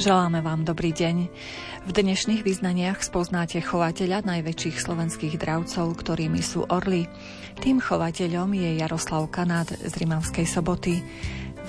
Želáme vám dobrý deň. V dnešných vyznaniach spoznáte chovateľa najväčších slovenských dravcov, ktorými sú orly. Tým chovateľom je Jaroslav Kanát z Rimavskej soboty.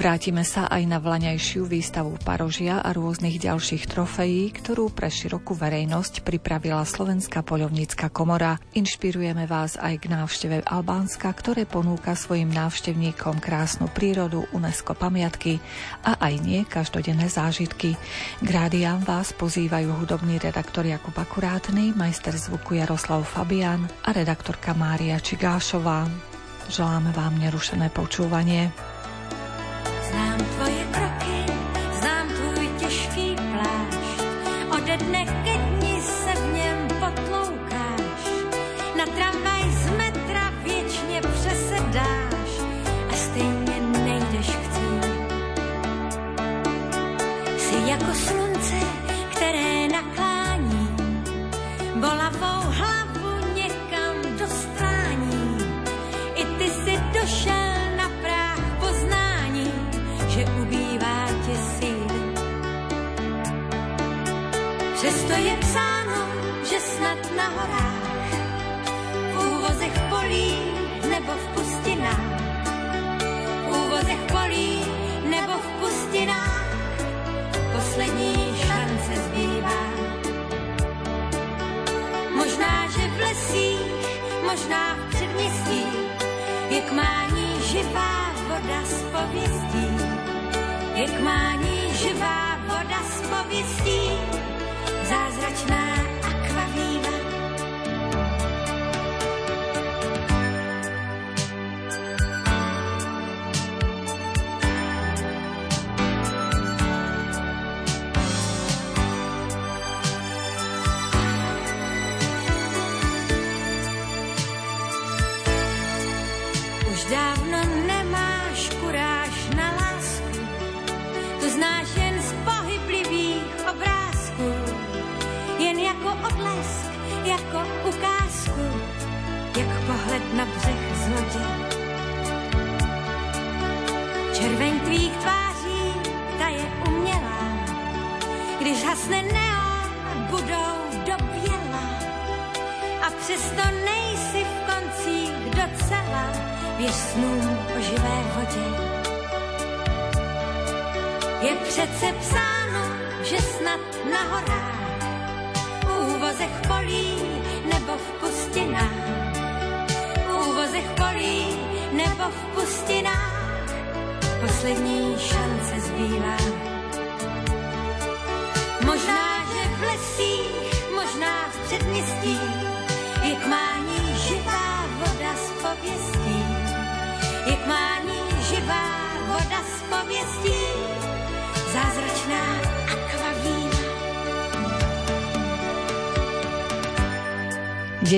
Vrátime sa aj na vlaňajšiu výstavu parožia a rôznych ďalších trofejí, ktorú pre širokú verejnosť pripravila Slovenská poľovnícka komora. Inšpirujeme vás aj k návšteve Albánska, ktoré ponúka svojim návštevníkom krásnu prírodu, UNESCO pamiatky a aj nie každodenné zážitky. K rádiám vás pozývajú hudobný redaktor Jakub Akurátny, majster zvuku Jaroslav Fabian a redaktorka Mária Čigášová. Želáme vám nerušené počúvanie. Znám tvoje kroky, Přesto je psáno, že snad na horách, v úvozech polí nebo v pustinách, v úvozech polí nebo v pustinách, poslední šance zbývá. Možná, že v lesích, možná v předměstích, je k mání živá voda z pověstí. Jak mání živá voda z pověstí, zázračná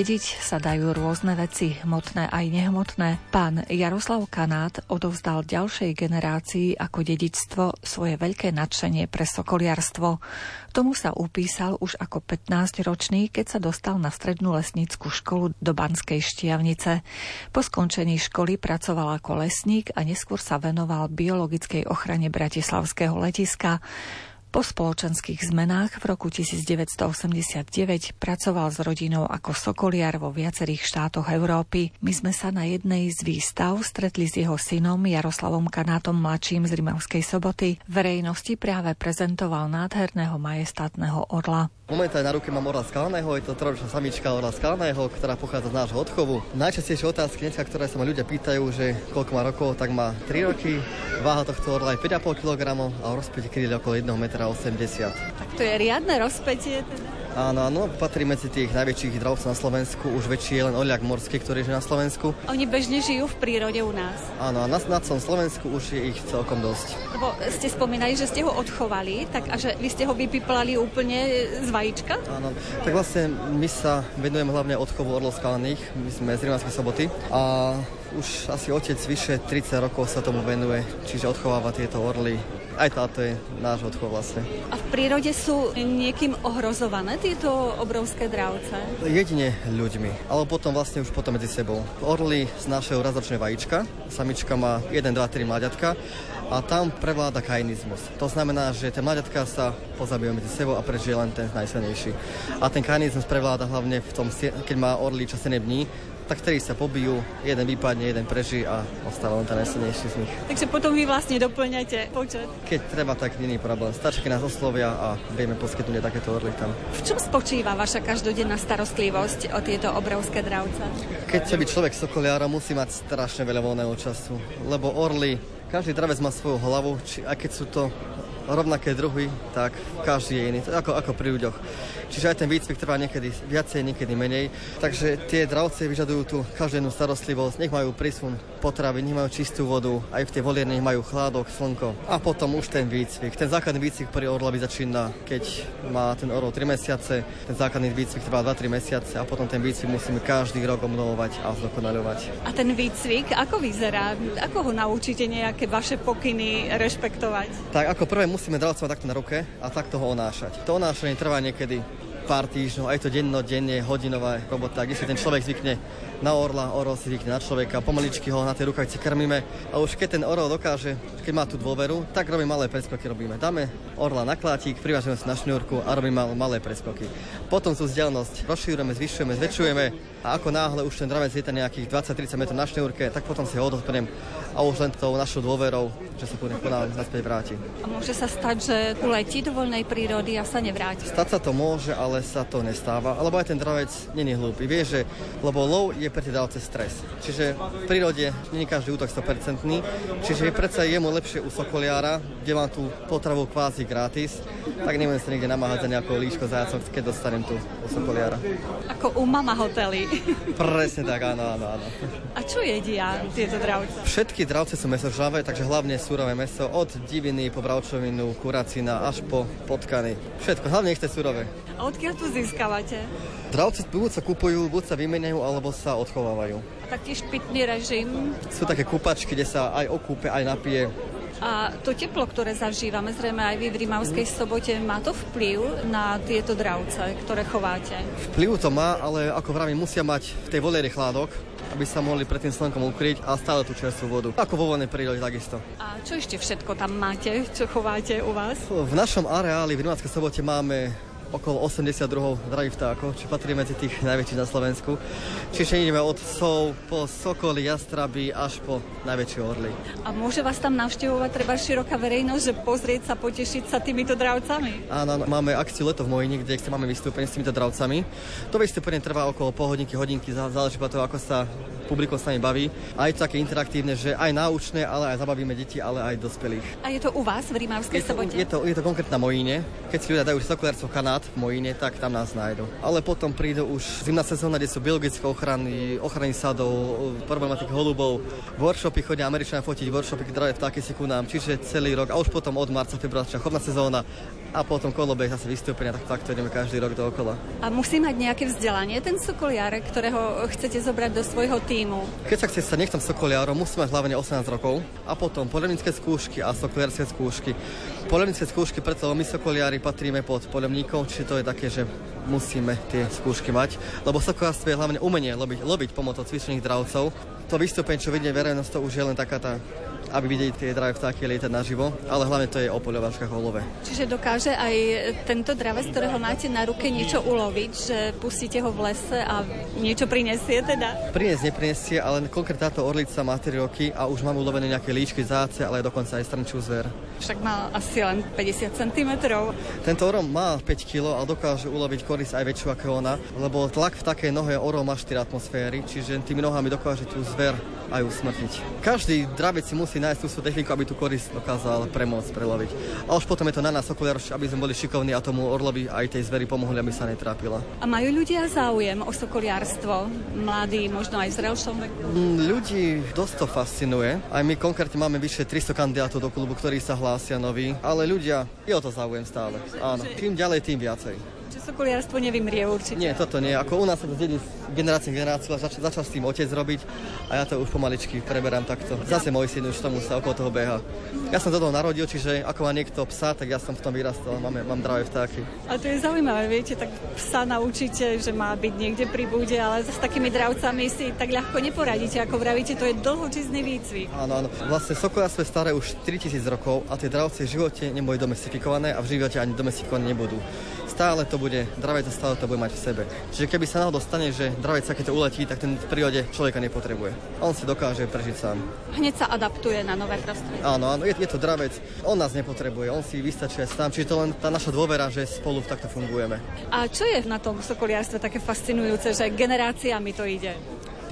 Dediť sa dajú rôzne veci, hmotné aj nehmotné. Pán Jaroslav Kanát odovzdal ďalšej generácii ako dedičstvo svoje veľké nadšenie pre sokoliarstvo. Tomu sa upísal už ako 15-ročný, keď sa dostal na strednú lesnícku školu do Banskej Štiavnice. Po skončení školy pracoval ako lesník a neskôr sa venoval biologickej ochrane Bratislavského letiska. Po spoločenských zmenách v roku 1989 pracoval s rodinou ako sokoliar vo viacerých štátoch Európy. My sme sa na jednej z výstav stretli s jeho synom Jaroslavom Kanátom mladším z Rimavskej soboty. Verejnosti práve prezentoval nádherného majestátneho orla. Momentálne na ruke mám orla skalného, je to trojročná samička orla skalného, ktorá pochádza z nášho odchovu. Najčastejšie otázky, dneska, ktoré sa ma ľudia pýtajú, že koľko má rokov, tak má 3 roky, váha tohto orla je 5,5 kg a rozpätie krídel okolo 1 metra 80. Tak to je riadne rozpetie teda. Áno, áno, patrí medzi tých najväčších hydravcov na Slovensku, už väčší je len oľak morský, ktorý žije na Slovensku. Oni bežne žijú v prírode u nás. Áno, a na, na celom Slovensku už je ich celkom dosť. Lebo ste spomínali, že ste ho odchovali, tak a že vy ste ho vypiplali úplne z vajíčka? Áno, tak vlastne my sa venujeme hlavne odchovu orlov skalných, my sme z Rimavskej soboty a už asi otec vyše 30 rokov sa tomu venuje, čiže odchováva tieto orly. Aj táto je náš odchov vlastne. A v prírode sú niekým ohrozované tieto obrovské dravce? Jedine ľuďmi, ale potom vlastne už potom medzi sebou. Orly znášajú razročné vajíčka, samička má 1, 2, 3 mláďatka a tam prevláda kainizmus. To znamená, že tie mláďatka sa pozabijú medzi sebou a prežije len ten najsilnejší. A ten kainizmus prevláda hlavne v tom, keď má orlí 7 dní, tak vtedy sa pobijú, jeden vypadne, jeden preží a ostáva len ten najsilnejší z nich. Takže potom vy vlastne doplňate počet? Keď treba, tak není problém. Stačí, keď nás oslovia a vieme poskytnúť takéto orly tam. V čom spočíva vaša každodenná starostlivosť o tieto obrovské dravce? Keď chce byť človek sokoliára, musí mať strašne veľa voľného času, lebo orly každý dravec má svoju hlavu, či, aj keď sú to rovnaké druhy, tak každý je iný, ako, ako pri ľuďoch. Čiže aj ten výcvik trvá niekedy viacej, niekedy menej. Takže tie dravce vyžadujú tú každú starostlivosť, nech majú prísun potravy, nech majú čistú vodu, aj v tej volierne majú chládok, slnko. A potom už ten výcvik. Ten základný výcvik pri orlovi začína, keď má ten orol 3 mesiace, ten základný výcvik trvá 2-3 mesiace a potom ten výcvik musíme každý rok obnovovať a zdokonaľovať. A ten výcvik, ako vyzerá? Ako ho naučíte nejaké vaše pokyny rešpektovať? Tak ako prvé musíme dravcovať takto na ruke a takto ho onášať. To onášanie trvá niekedy pár týždňov, aj to denno, denne, hodinová robota, kde si ten človek zvykne na orla, orol si zvykne na človeka, pomaličky ho na tej rukavci krmíme a už keď ten orol dokáže, keď má tú dôveru, tak robíme malé preskoky, robíme. Dáme orla na klátik, privážeme si na šňúrku a robíme malé preskoky. Potom tú vzdialenosť rozšírujeme, zvyšujeme, zväčšujeme a ako náhle už ten dravec je nejakých 20-30 metrov na šňúrke, tak potom si ho odopriem a už len tou našou dôverou, že sa ku nám naspäť vráti. A môže sa stať, že uletí do voľnej prírody a sa nevráti? Stať sa to môže, ale sa to nestáva, lebo aj ten dravec není hlúpy. Vie, že lebo lov je pre tie dravce stres. Čiže v prírode nie každý útok 100%, čiže je predsa jemu lepšie u sokoliára, kde mám tú potravu kvázi gratis, tak neviem sa niekde namáhať za nejakou líško zajacom, keď dostanem tu u sokoliára. Ako u mama hotely. Presne tak, áno, áno, áno. A čo jedia tieto dravce? Všetky dravce sú mesožravé, takže hlavne surové meso, od diviny po bravčovinu, kuracina až po potkany. Všetko, hlavne ich surové. A odkiaľ tu získavate? Dravce buď sa kupujú, buď sa vymeniajú, alebo sa odchovávajú. A taktiež pitný režim? Sú také kúpačky, kde sa aj okúpe, aj napije a to teplo, ktoré zažívame, zrejme aj vy v Rimavskej sobote, má to vplyv na tieto dravce, ktoré chováte? Vplyv to má, ale ako vravím, musia mať v tej volieri chládok, aby sa mohli pred tým slnkom ukryť a stále tú čerstvú vodu. Ako vo voľnej prírode takisto. A čo ešte všetko tam máte, čo chováte u vás? V našom areáli v Rimavskej sobote máme okolo 82 drahých vtákov, čo patrí medzi tých najväčších na Slovensku. Čiže ideme od sov po sokoly, jastraby až po najväčšie orly. A môže vás tam navštevovať treba široká verejnosť, že pozrieť sa, potešiť sa týmito dravcami? Áno, máme akciu Leto v Mojini, kde máme vystúpenie s týmito dravcami. To vystúpenie trvá okolo pol hodinky, hodinky, záleží toho, ako sa publikum s nami baví. A je to také interaktívne, že aj náučné, ale aj zabavíme deti, ale aj dospelých. A je to u vás v Rímavskej sobote? Je to, je to konkrétne na Mojine. Keď si ľudia dajú sokolárstvo kanát v Mojine, tak tam nás nájdu. Ale potom prídu už zimná sezóna, kde sú biologické ochrany, ochrany sadov, problematik holubov. Workshopy chodia Američania fotiť, workshopy, ktoré vtáky si ku nám, čiže celý rok. A už potom od marca, februára, chodná sezóna a potom kolobeh zase vystúpenia, tak takto ideme každý rok dookola. A musí mať nejaké vzdelanie ten sokoliar, ktorého chcete zobrať do svojho týmu? Keď sa chce sa nechtom sokoliarom, musí mať hlavne 18 rokov a potom polemnické skúšky a sokoliarské skúšky. Polemnické skúšky, preto my sokoliári patríme pod polemníkov, čiže to je také, že musíme tie skúšky mať, lebo sokolárstvo je hlavne umenie lobiť, lobiť pomocou cvičených dravcov. To vystúpenie, čo vidie verejnosť, to už je len taká tá aby videli tie dravé vtáky lietať naživo, ale hlavne to je o poľovačkách holove. Čiže dokáže aj tento dravec, ktorého máte na ruke, niečo uloviť, že pustíte ho v lese a niečo prinesie teda? Prines neprinesie, ale konkrétne táto orlica má 3 roky a už mám ulovené nejaké líčky, záce, ale dokonca aj strančú zver. Však má asi len 50 cm. Tento orom má 5 kg a dokáže uloviť koris aj väčšiu ako ona, lebo tlak v takej nohe orom má 4 atmosféry, čiže tými nohami dokáže tú zver aj usmrtiť. Každý dravec si musí nájsť tú svoju techniku, aby tú korisť dokázal premôcť, preloviť. A už potom je to na nás okuliar, aby sme boli šikovní a tomu orlovi aj tej zveri pomohli, aby sa netrápila. A majú ľudia záujem o sokoliarstvo? Mladí, možno aj zrelšom veku? Mm, ľudí dosť to fascinuje. Aj my konkrétne máme vyše 300 kandidátov do klubu, ktorí sa hlásia noví, ale ľudia, je o to záujem stále. Áno, čím ďalej, tým viacej. Čiže sokoliarstvo nevymrie určite. Nie, toto nie. Ako u nás sa to dedí z generácie generáciu a zač- začal s tým otec robiť a ja to už pomaličky preberám takto. Zase môj syn už tomu sa okolo toho beha. Ja som to narodil, čiže ako má niekto psa, tak ja som v tom vyrastal. Máme, mám dravé vtáky. A to je zaujímavé, viete, tak psa naučíte, že má byť niekde pri bude, ale s takými dravcami si tak ľahko neporadíte. Ako vravíte, to je dlhočizný výcvik. Áno, áno. Vlastne sokoliarstvo je staré už 4000 rokov a tie dravce v živote neboli domestifikované a v živote ani domestifikované nebudú stále to bude, dravec stále to bude mať v sebe. Čiže keby sa náhodou stane, že dravec sa keď to uletí, tak ten v prírode človeka nepotrebuje. On si dokáže prežiť sám. Hneď sa adaptuje na nové prostredie. Áno, áno, je, je to dravec, on nás nepotrebuje, on si vystačuje sám, čiže to len tá naša dôvera, že spolu takto fungujeme. A čo je na tom sokoliarstve také fascinujúce, že generáciami to ide?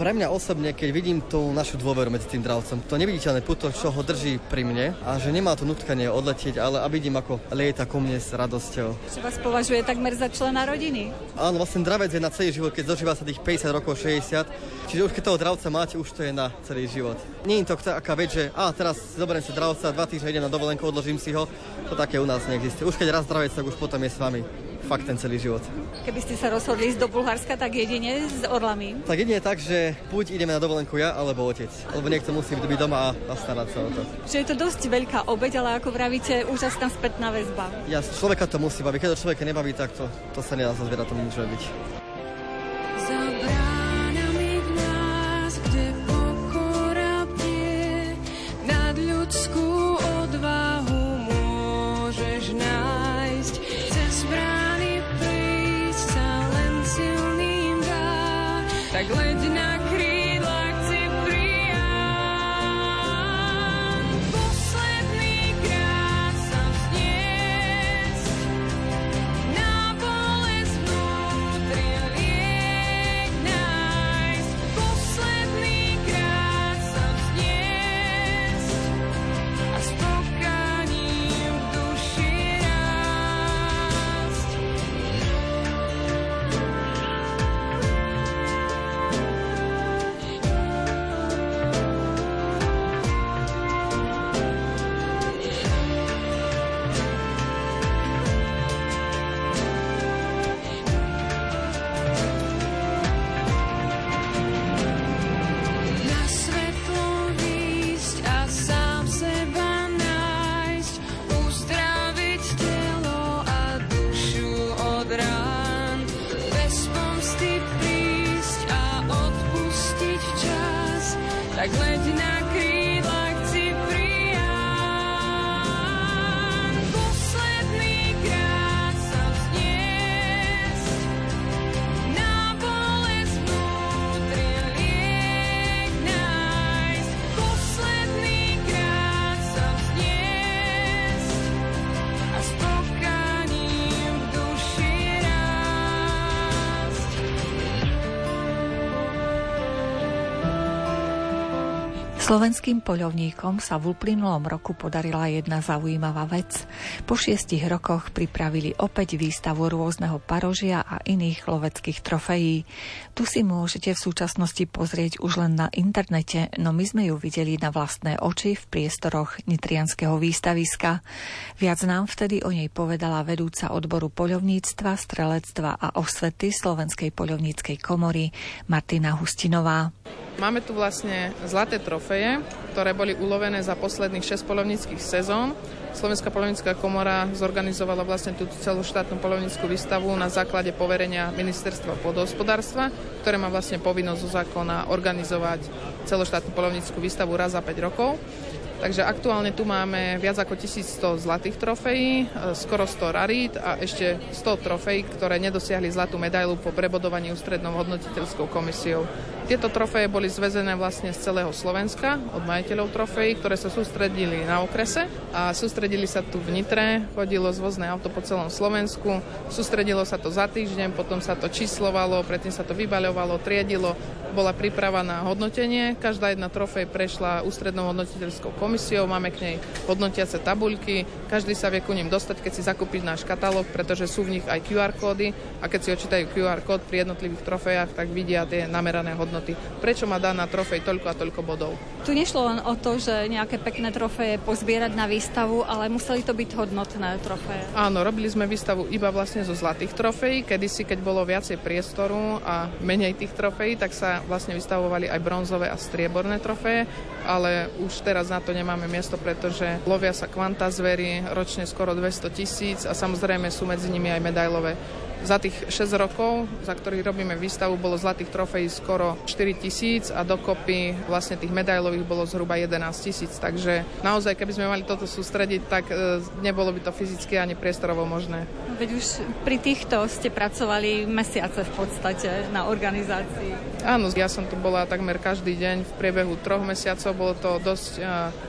Pre mňa osobne, keď vidím tú našu dôveru medzi tým dravcom, to neviditeľné puto, čo ho drží pri mne a že nemá to nutkanie odletieť, ale a vidím, ako lieta ku mne s radosťou. Že vás považuje takmer za člena rodiny? Áno, vlastne dravec je na celý život, keď dožíva sa tých 50 rokov, 60, čiže už keď toho dravca máte, už to je na celý život. Nie je to taká vec, že a teraz zoberiem si dravca, dva týždne idem na dovolenku, odložím si ho, to také u nás neexistuje. Už keď raz dravec, tak už potom je s vami fakt ten celý život. Keby ste sa rozhodli ísť do Bulharska, tak jedine s orlami? Tak jedine tak, že buď ideme na dovolenku ja alebo otec. Lebo niekto musí byť doma a, starať sa o to. Čiže je to dosť veľká obeď, ale ako vravíte, úžasná spätná väzba. Ja, človeka to musí baviť. Keď to človeka nebaví, tak to, to sa nedá so zvieratom nič robiť. Slovenským poľovníkom sa v uplynulom roku podarila jedna zaujímavá vec. Po šiestich rokoch pripravili opäť výstavu rôzneho parožia a iných loveckých trofejí. Tu si môžete v súčasnosti pozrieť už len na internete, no my sme ju videli na vlastné oči v priestoroch Nitrianského výstaviska. Viac nám vtedy o nej povedala vedúca odboru poľovníctva, strelectva a osvety Slovenskej poľovníckej komory Martina Hustinová. Máme tu vlastne zlaté trofeje, ktoré boli ulovené za posledných 6 polovníckých sezón. Slovenská polovnícká komora zorganizovala vlastne túto celú štátnu polovníckú výstavu na základe poverenia ministerstva podhospodárstva, ktoré má vlastne povinnosť zo zákona organizovať celoštátnu polovníckú výstavu raz za 5 rokov. Takže aktuálne tu máme viac ako 1100 zlatých trofejí, e, skoro 100 rarít a ešte 100 trofejí, ktoré nedosiahli zlatú medailu po prebodovaní ústrednou hodnotiteľskou komisiou. Tieto trofeje boli zvezené vlastne z celého Slovenska od majiteľov trofejí, ktoré sa sústredili na okrese a sústredili sa tu v Nitre, chodilo zvozné auto po celom Slovensku, sústredilo sa to za týždeň, potom sa to číslovalo, predtým sa to vybaľovalo, triedilo, bola príprava na hodnotenie. Každá jedna trofej prešla ústrednou hodnotiteľskou komisiou, máme k nej hodnotiace tabuľky, každý sa vie ku ním dostať, keď si zakúpiť náš katalóg, pretože sú v nich aj QR kódy a keď si očítajú QR kód pri jednotlivých trofejách, tak vidia tie namerané hodnoty. Prečo má daná trofej toľko a toľko bodov? Tu nešlo len o to, že nejaké pekné trofeje pozbierať na výstavu, ale museli to byť hodnotné trofeje. Áno, robili sme výstavu iba vlastne zo zlatých trofejí. Kedysi, keď bolo viacej priestoru a menej tých trofejí, tak sa vlastne vystavovali aj bronzové a strieborné trofeje, ale už teraz na to nemáme miesto, pretože lovia sa kvanta zvery, ročne skoro 200 tisíc a samozrejme sú medzi nimi aj medailové za tých 6 rokov, za ktorých robíme výstavu, bolo zlatých trofejí skoro 4 tisíc a dokopy vlastne tých medailových bolo zhruba 11 tisíc. Takže naozaj, keby sme mali toto sústrediť, tak e, nebolo by to fyzicky ani priestorovo možné. Veď už pri týchto ste pracovali mesiace v podstate na organizácii. Áno, ja som tu bola takmer každý deň v priebehu troch mesiacov. Bolo to dosť e,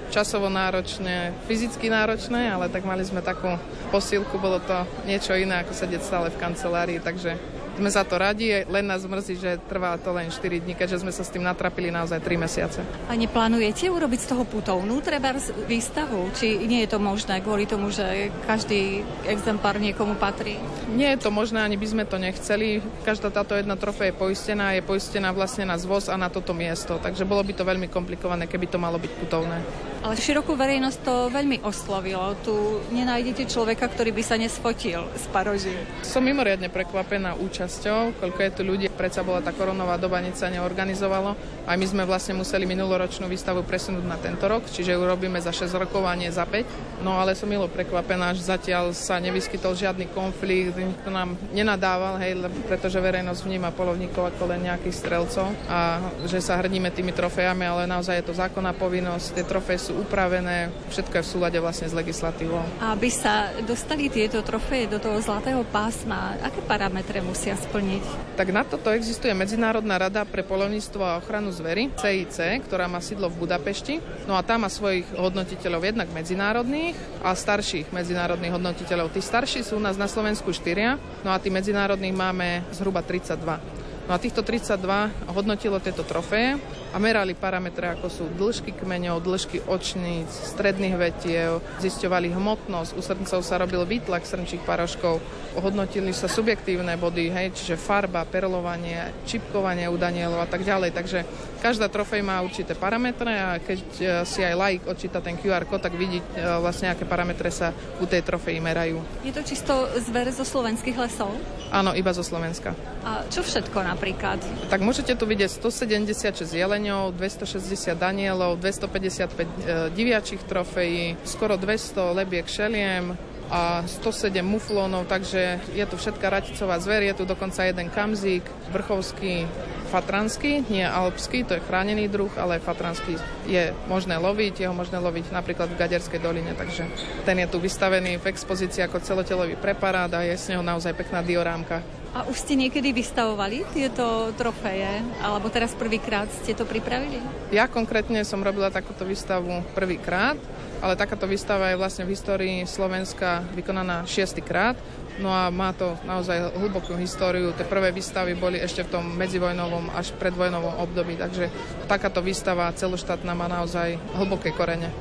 časovo náročné, fyzicky náročné, ale tak mali sme takú posílku, bolo to niečo iné, ako sedieť stále v kancelárii kancelárii, takže sme za to radi, len nás mrzí, že trvá to len 4 dní, keďže sme sa s tým natrapili naozaj 3 mesiace. A neplánujete urobiť z toho putovnú treba výstavu? Či nie je to možné kvôli tomu, že každý exemplár niekomu patrí? Nie je to možné, ani by sme to nechceli. Každá táto jedna trofej je poistená, je poistená vlastne na zvoz a na toto miesto, takže bolo by to veľmi komplikované, keby to malo byť putovné. Ale širokú verejnosť to veľmi oslovilo. Tu nenájdete človeka, ktorý by sa nesfotil z Paroží. Som mimoriadne prekvapená účasťou, koľko je tu ľudí. Predsa bola tá koronová doba, nič sa neorganizovalo. A my sme vlastne museli minuloročnú výstavu presunúť na tento rok, čiže ju robíme za 6 rokov a nie za 5. No ale som milo prekvapená, že zatiaľ sa nevyskytol žiadny konflikt, nikto nám nenadával, hej, pretože verejnosť vníma polovníkov ako len nejakých strelcov a že sa hrdíme tými trofejami, ale naozaj je to zákonná povinnosť. Tie trofeje sú upravené, všetko je v súlade vlastne s legislatívou. Aby sa dostali tieto trofeje do toho zlatého pásma, aké parametre musia splniť? Tak na toto existuje Medzinárodná rada pre polovníctvo a ochranu zvery, CIC, ktorá má sídlo v Budapešti. No a tam má svojich hodnotiteľov jednak medzinárodných a starších medzinárodných hodnotiteľov. Tí starší sú u nás na Slovensku štyria, no a tí medzinárodných máme zhruba 32. No a týchto 32 hodnotilo tieto trofeje a merali parametre, ako sú dĺžky kmeňov, dĺžky očníc, stredných vetiev, zisťovali hmotnosť, u srncov sa robil výtlak srnčích paroškov, hodnotili sa subjektívne body, hej, čiže farba, perlovanie, čipkovanie u Danielov a tak ďalej. Takže každá trofej má určité parametre a keď e, si aj like odčíta ten QR kód, tak vidí e, vlastne, aké parametre sa u tej trofeji merajú. Je to čisto zver zo slovenských lesov? Áno, iba zo Slovenska. A čo všetko napríklad? Tak môžete tu vidieť 176 jeleňov, 260 danielov, 255 e, diviačích trofejí, skoro 200 lebiek šeliem, a 107 muflónov, takže je tu všetká raticová zver, je tu dokonca jeden kamzík, vrchovský fatranský, nie alpský, to je chránený druh, ale fatranský je možné loviť, jeho možné loviť napríklad v Gaderskej doline, takže ten je tu vystavený v expozícii ako celotelový preparát a je z neho naozaj pekná diorámka. A už ste niekedy vystavovali tieto trofeje? Alebo teraz prvýkrát ste to pripravili? Ja konkrétne som robila takúto výstavu prvýkrát, ale takáto výstava je vlastne v histórii Slovenska vykonaná šiestýkrát. No a má to naozaj hlbokú históriu. Tie prvé výstavy boli ešte v tom medzivojnovom až predvojnovom období, takže takáto výstava celoštátna má naozaj hlboké korene.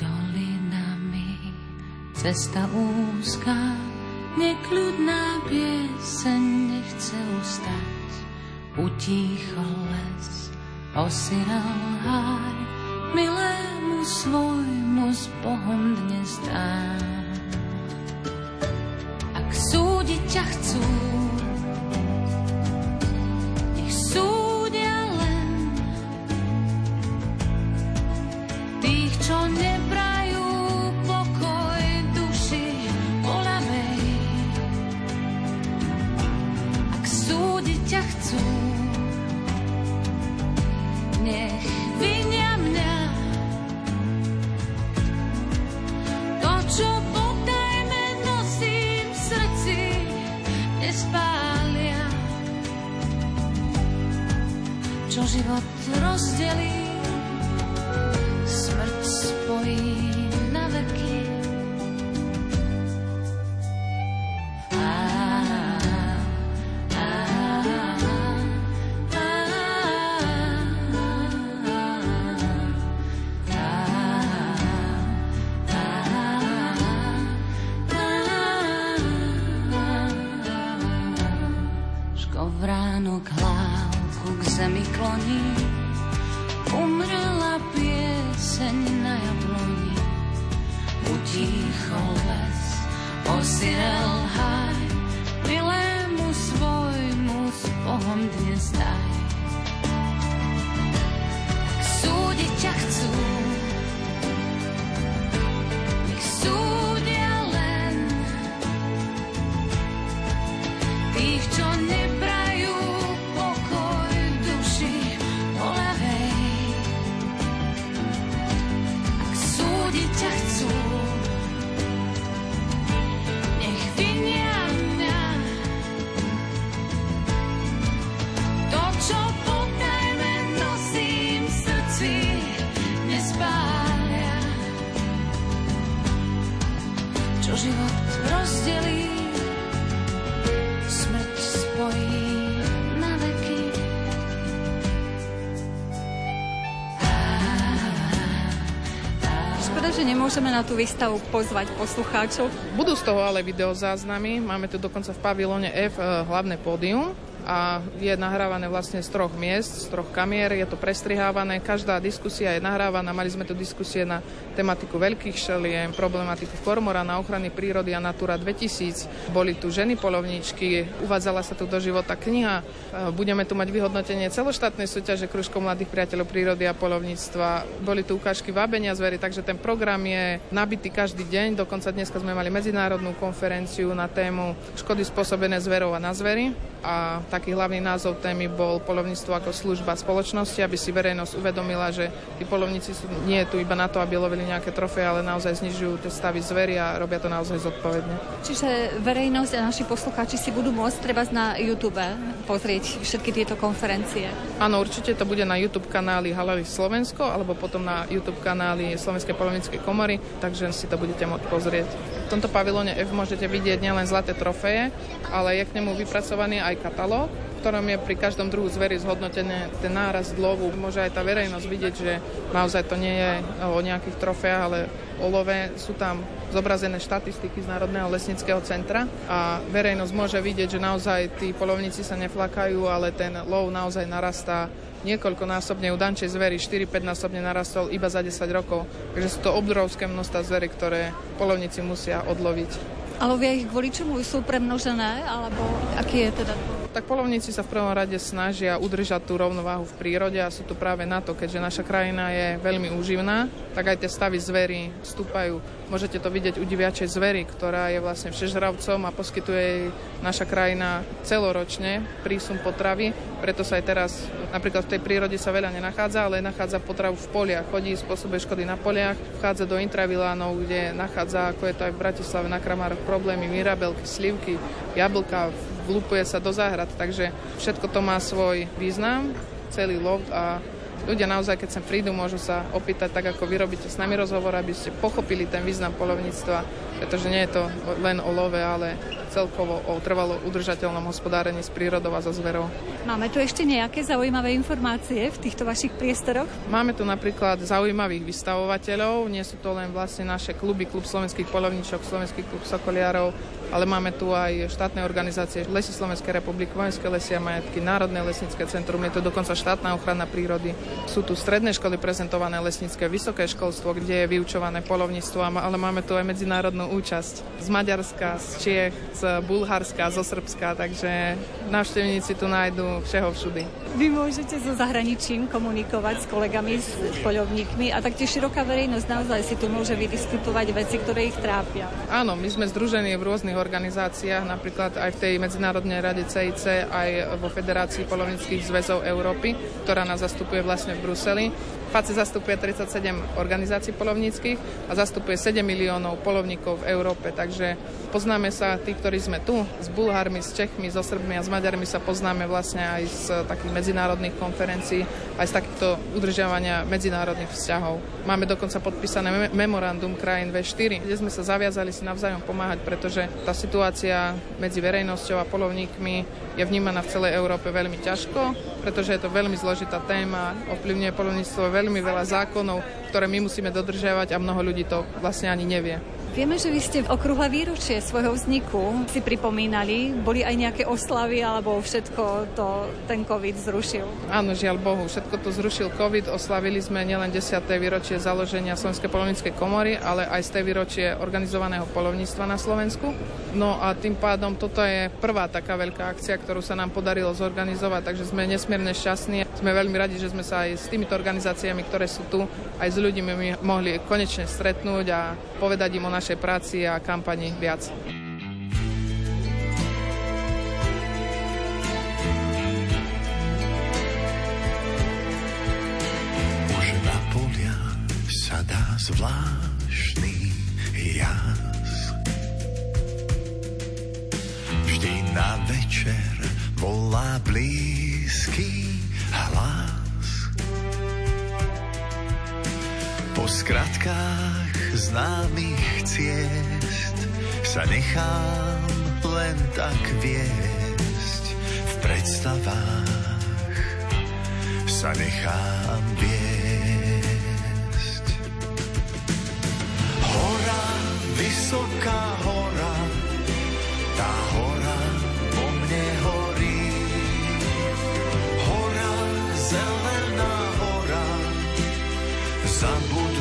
Dolinami cesta úzka Nekľudná pieseň nechce ustať, utíchol les, osiral háj, milému svojmu s Bohom dnes dá. Ak súdiť ťa chcú, Nemôžeme na tú výstavu pozvať poslucháčov. Budú z toho ale videozáznamy. Máme tu dokonca v pavilóne F eh, hlavné pódium a je nahrávané vlastne z troch miest, z troch kamier, je to prestrihávané, každá diskusia je nahrávaná, mali sme tu diskusie na tematiku veľkých šeliem, problematiku kormora na ochrany prírody a Natura 2000, boli tu ženy polovníčky, uvádzala sa tu do života kniha, E, budeme tu mať vyhodnotenie celoštátnej súťaže Kružko mladých priateľov prírody a polovníctva, boli tu ukážky vábenia zvery, takže ten program je nabitý každý deň, dokonca dneska sme mali medzinárodnú konferenciu na tému škody spôsobené zverov a na zvery a taký hlavný názov témy bol polovníctvo ako služba spoločnosti, aby si verejnosť uvedomila, že tí polovníci sú nie tu iba na to, aby lovili nejaké trofeje, ale naozaj znižujú tie stavy zvery a robia to naozaj zodpovedne. Čiže verejnosť a naši poslucháči si budú môcť treba na YouTube pozrieť všetky tieto konferencie. Áno, určite to bude na YouTube kanáli Halali Slovensko alebo potom na YouTube kanáli Slovenskej polovníckej komory, takže si to budete môcť pozrieť. V tomto pavilóne F môžete vidieť nielen zlaté trofeje, ale je k nemu vypracovaný aj katalóg, v ktorom je pri každom druhu zvery zhodnotené ten náraz lovu. Môže aj tá verejnosť vidieť, že naozaj to nie je o nejakých trofejách, ale o love. Sú tam zobrazené štatistiky z Národného lesnického centra a verejnosť môže vidieť, že naozaj tí polovníci sa neflakajú, ale ten lov naozaj narastá niekoľkonásobne u dančej zvery, 4-5 násobne narastol iba za 10 rokov. Takže sú to obrovské množstva zvery, ktoré polovníci musia odloviť. A lovia ich kvôli čomu? Sú premnožené? Alebo aký je teda tak polovníci sa v prvom rade snažia udržať tú rovnováhu v prírode a sú tu práve na to, keďže naša krajina je veľmi úživná, tak aj tie stavy zvery stúpajú. Môžete to vidieť u diviačej zvery, ktorá je vlastne všežravcom a poskytuje jej naša krajina celoročne prísun potravy. Preto sa aj teraz napríklad v tej prírode sa veľa nenachádza, ale nachádza potravu v poliach. Chodí, spôsobuje škody na poliach, vchádza do intravilánov, kde nachádza, ako je to aj v Bratislave na Kramároch, problémy mirabelky, slivky, jablka, vlúpuje sa do záhrad, takže všetko to má svoj význam, celý lov a ľudia naozaj, keď sem prídu, môžu sa opýtať tak, ako vy robíte s nami rozhovor, aby ste pochopili ten význam polovníctva, pretože nie je to len o love, ale celkovo o trvalo udržateľnom hospodárení s prírodou a so zverou. Máme tu ešte nejaké zaujímavé informácie v týchto vašich priestoroch? Máme tu napríklad zaujímavých vystavovateľov, nie sú to len vlastne naše kluby, klub slovenských polovníčok, slovenský klub sokoliarov, ale máme tu aj štátne organizácie Lesy Slovenskej republiky, Vojenské lesy a majetky, Národné lesnícke centrum, je to dokonca štátna ochrana prírody. Sú tu stredné školy prezentované lesnícke, vysoké školstvo, kde je vyučované polovníctvo, ale máme tu aj medzinárodnú účasť z Maďarska, z Čiech, z Bulharska, zo Srbska, takže návštevníci tu nájdú všeho všudy. Vy môžete so zahraničím komunikovať s kolegami, s poľovníkmi a taktiež široká verejnosť naozaj si tu môže vydiskutovať veci, ktoré ich trápia. Áno, my sme združení v rôznych organizáciách, napríklad aj v tej Medzinárodnej rade CIC, aj vo Federácii polovnických zväzov Európy, ktorá nás zastupuje vlastne v Bruseli. FACE zastupuje 37 organizácií polovníckých a zastupuje 7 miliónov polovníkov v Európe, takže poznáme sa tí, ktorí sme tu, s Bulhármi, s Čechmi, so Srbmi a s Maďarmi sa poznáme vlastne aj z takých medzinárodných konferencií, aj z takýchto udržiavania medzinárodných vzťahov. Máme dokonca podpísané memorandum krajín V4, kde sme sa zaviazali si navzájom pomáhať, pretože tá situácia medzi verejnosťou a polovníkmi je vnímaná v celej Európe veľmi ťažko, pretože je to veľmi zložitá téma, ovplyvňuje polovníctvo veľmi veľa zákonov, ktoré my musíme dodržiavať a mnoho ľudí to vlastne ani nevie. Vieme, že vy ste okrúhle výročie svojho vzniku si pripomínali. Boli aj nejaké oslavy, alebo všetko to ten COVID zrušil? Áno, žiaľ Bohu, všetko to zrušil COVID. Oslavili sme nielen 10. výročie založenia Slovenskej polovníckej komory, ale aj z tej výročie organizovaného polovníctva na Slovensku. No a tým pádom toto je prvá taká veľká akcia, ktorú sa nám podarilo zorganizovať, takže sme nesmierne šťastní. Sme veľmi radi, že sme sa aj s týmito organizáciami, ktoré sú tu, aj s ľuďmi mohli konečne stretnúť a povedať im o našej práci a kampani viac. Zvláštny jas. Vždy na večer volá blízky hlas. Po skratkách známych ciest sa nechám len tak viesť v predstavách sa nechám viesť. Hora, vysoká hora, tá hora zelená hora, zabudnúť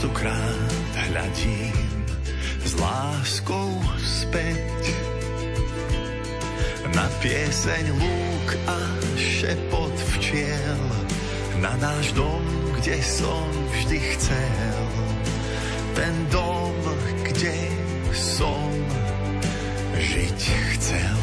Častokrát hľadím s láskou späť na pieseň lúk a šepot včiel, na náš dom, kde som vždy chcel. Ten dom, kde som žiť chcel.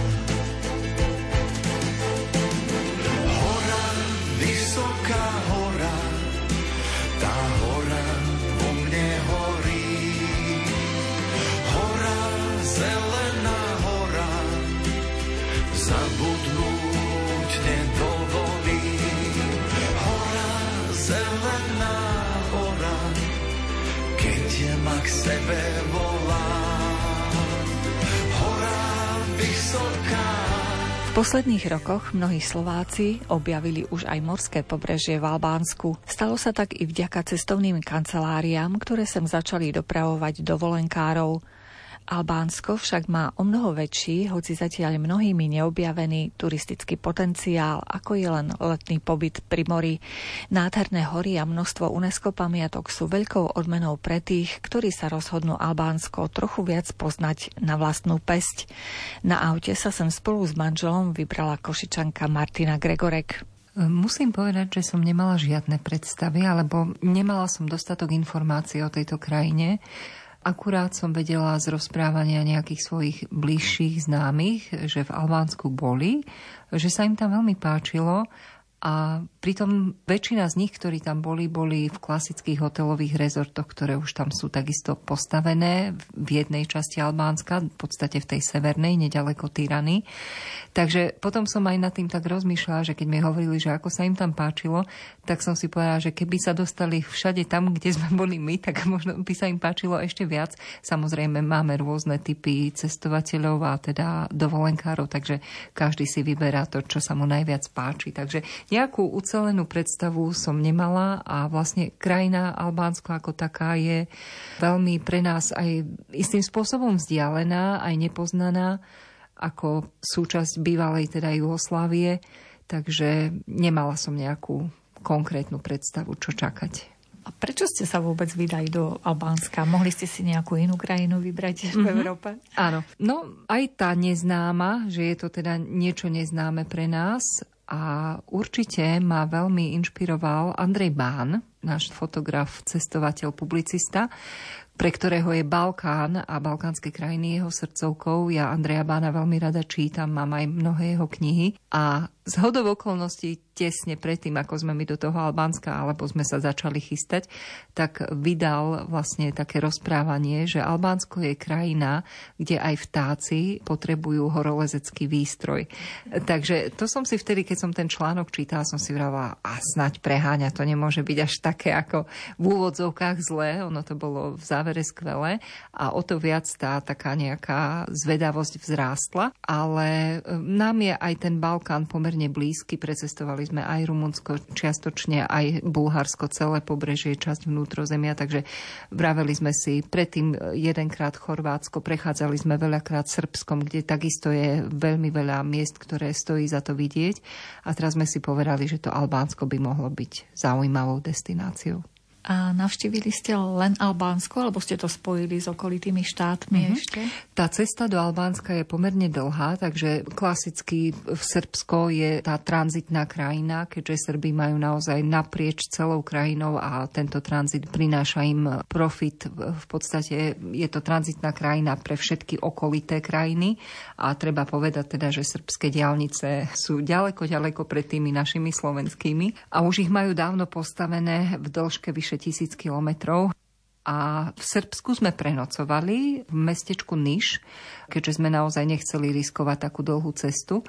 Posledných rokoch mnohí Slováci objavili už aj morské pobrežie v Albánsku. Stalo sa tak i vďaka cestovným kanceláriám, ktoré sem začali dopravovať dovolenkárov. Albánsko však má o mnoho väčší, hoci zatiaľ mnohými neobjavený turistický potenciál, ako je len letný pobyt pri mori. Nádherné hory a množstvo UNESCO pamiatok sú veľkou odmenou pre tých, ktorí sa rozhodnú Albánsko trochu viac poznať na vlastnú pesť. Na aute sa sem spolu s manželom vybrala košičanka Martina Gregorek. Musím povedať, že som nemala žiadne predstavy, alebo nemala som dostatok informácií o tejto krajine. Akurát som vedela z rozprávania nejakých svojich bližších známych, že v Albánsku boli, že sa im tam veľmi páčilo a pritom väčšina z nich, ktorí tam boli, boli v klasických hotelových rezortoch, ktoré už tam sú takisto postavené v jednej časti Albánska, v podstate v tej severnej, nedaleko Tyrany. Takže potom som aj nad tým tak rozmýšľala, že keď mi hovorili, že ako sa im tam páčilo, tak som si povedala, že keby sa dostali všade tam, kde sme boli my, tak možno by sa im páčilo ešte viac. Samozrejme máme rôzne typy cestovateľov a teda dovolenkárov, takže každý si vyberá to, čo sa mu najviac páči. Takže nejakú ucelenú predstavu som nemala a vlastne krajina Albánsko ako taká je veľmi pre nás aj istým spôsobom vzdialená, aj nepoznaná ako súčasť bývalej teda Jugoslávie, takže nemala som nejakú konkrétnu predstavu, čo čakať. A prečo ste sa vôbec vydali do Albánska? Mohli ste si nejakú inú krajinu vybrať v mm-hmm. Európe? Áno. No, aj tá neznáma, že je to teda niečo neznáme pre nás a určite ma veľmi inšpiroval Andrej Bán, náš fotograf, cestovateľ, publicista, pre ktorého je Balkán a balkánske krajiny jeho srdcovkou. Ja Andreja Bána veľmi rada čítam, mám aj mnohé jeho knihy a z hodov okolností tesne predtým, ako sme my do toho Albánska, alebo sme sa začali chystať, tak vydal vlastne také rozprávanie, že Albánsko je krajina, kde aj vtáci potrebujú horolezecký výstroj. Takže to som si vtedy, keď som ten článok čítala, som si vravela, a snať preháňa, to nemôže byť až také ako v úvodzovkách zlé, ono to bolo v závere skvelé a o to viac tá taká nejaká zvedavosť vzrástla, ale e, nám je aj ten Balkán pomerne blízky, precestovali sme aj Rumunsko, čiastočne aj Bulharsko, celé pobrežie, časť vnútrozemia, takže vraveli sme si predtým jedenkrát Chorvátsko, prechádzali sme veľakrát Srbskom, kde takisto je veľmi veľa miest, ktoré stojí za to vidieť. A teraz sme si povedali, že to Albánsko by mohlo byť zaujímavou destináciou. A navštívili ste len Albánsko, alebo ste to spojili s okolitými štátmi mm-hmm. ešte? Tá cesta do Albánska je pomerne dlhá, takže klasicky v Srbsko je tá tranzitná krajina, keďže Srby majú naozaj naprieč celou krajinou a tento tranzit prináša im profit. V podstate je to tranzitná krajina pre všetky okolité krajiny a treba povedať teda, že srbské diálnice sú ďaleko, ďaleko pred tými našimi slovenskými a už ich majú dávno postavené v dĺžke vyše tisíc kilometrov. A v Srbsku sme prenocovali v mestečku Niš, keďže sme naozaj nechceli riskovať takú dlhú cestu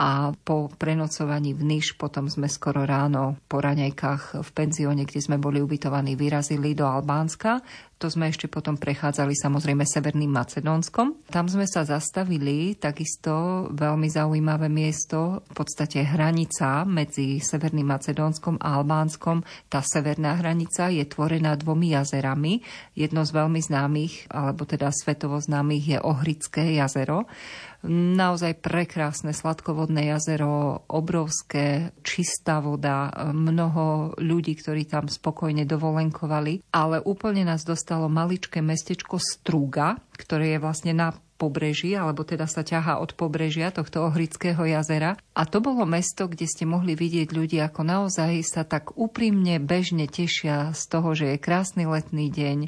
a po prenocovaní v Niš potom sme skoro ráno po raňajkách v penzióne, kde sme boli ubytovaní, vyrazili do Albánska. To sme ešte potom prechádzali samozrejme Severným Macedónskom. Tam sme sa zastavili, takisto veľmi zaujímavé miesto, v podstate hranica medzi Severným Macedónskom a Albánskom. Tá severná hranica je tvorená dvomi jazerami. Jedno z veľmi známych, alebo teda svetovo známych je Ohrické jazero Naozaj prekrásne sladkovodné jazero, obrovské, čistá voda, mnoho ľudí, ktorí tam spokojne dovolenkovali, ale úplne nás dostalo maličké mestečko Struga, ktoré je vlastne na pobreží, alebo teda sa ťahá od pobrežia tohto Ohrického jazera. A to bolo mesto, kde ste mohli vidieť ľudí, ako naozaj sa tak úprimne, bežne tešia z toho, že je krásny letný deň.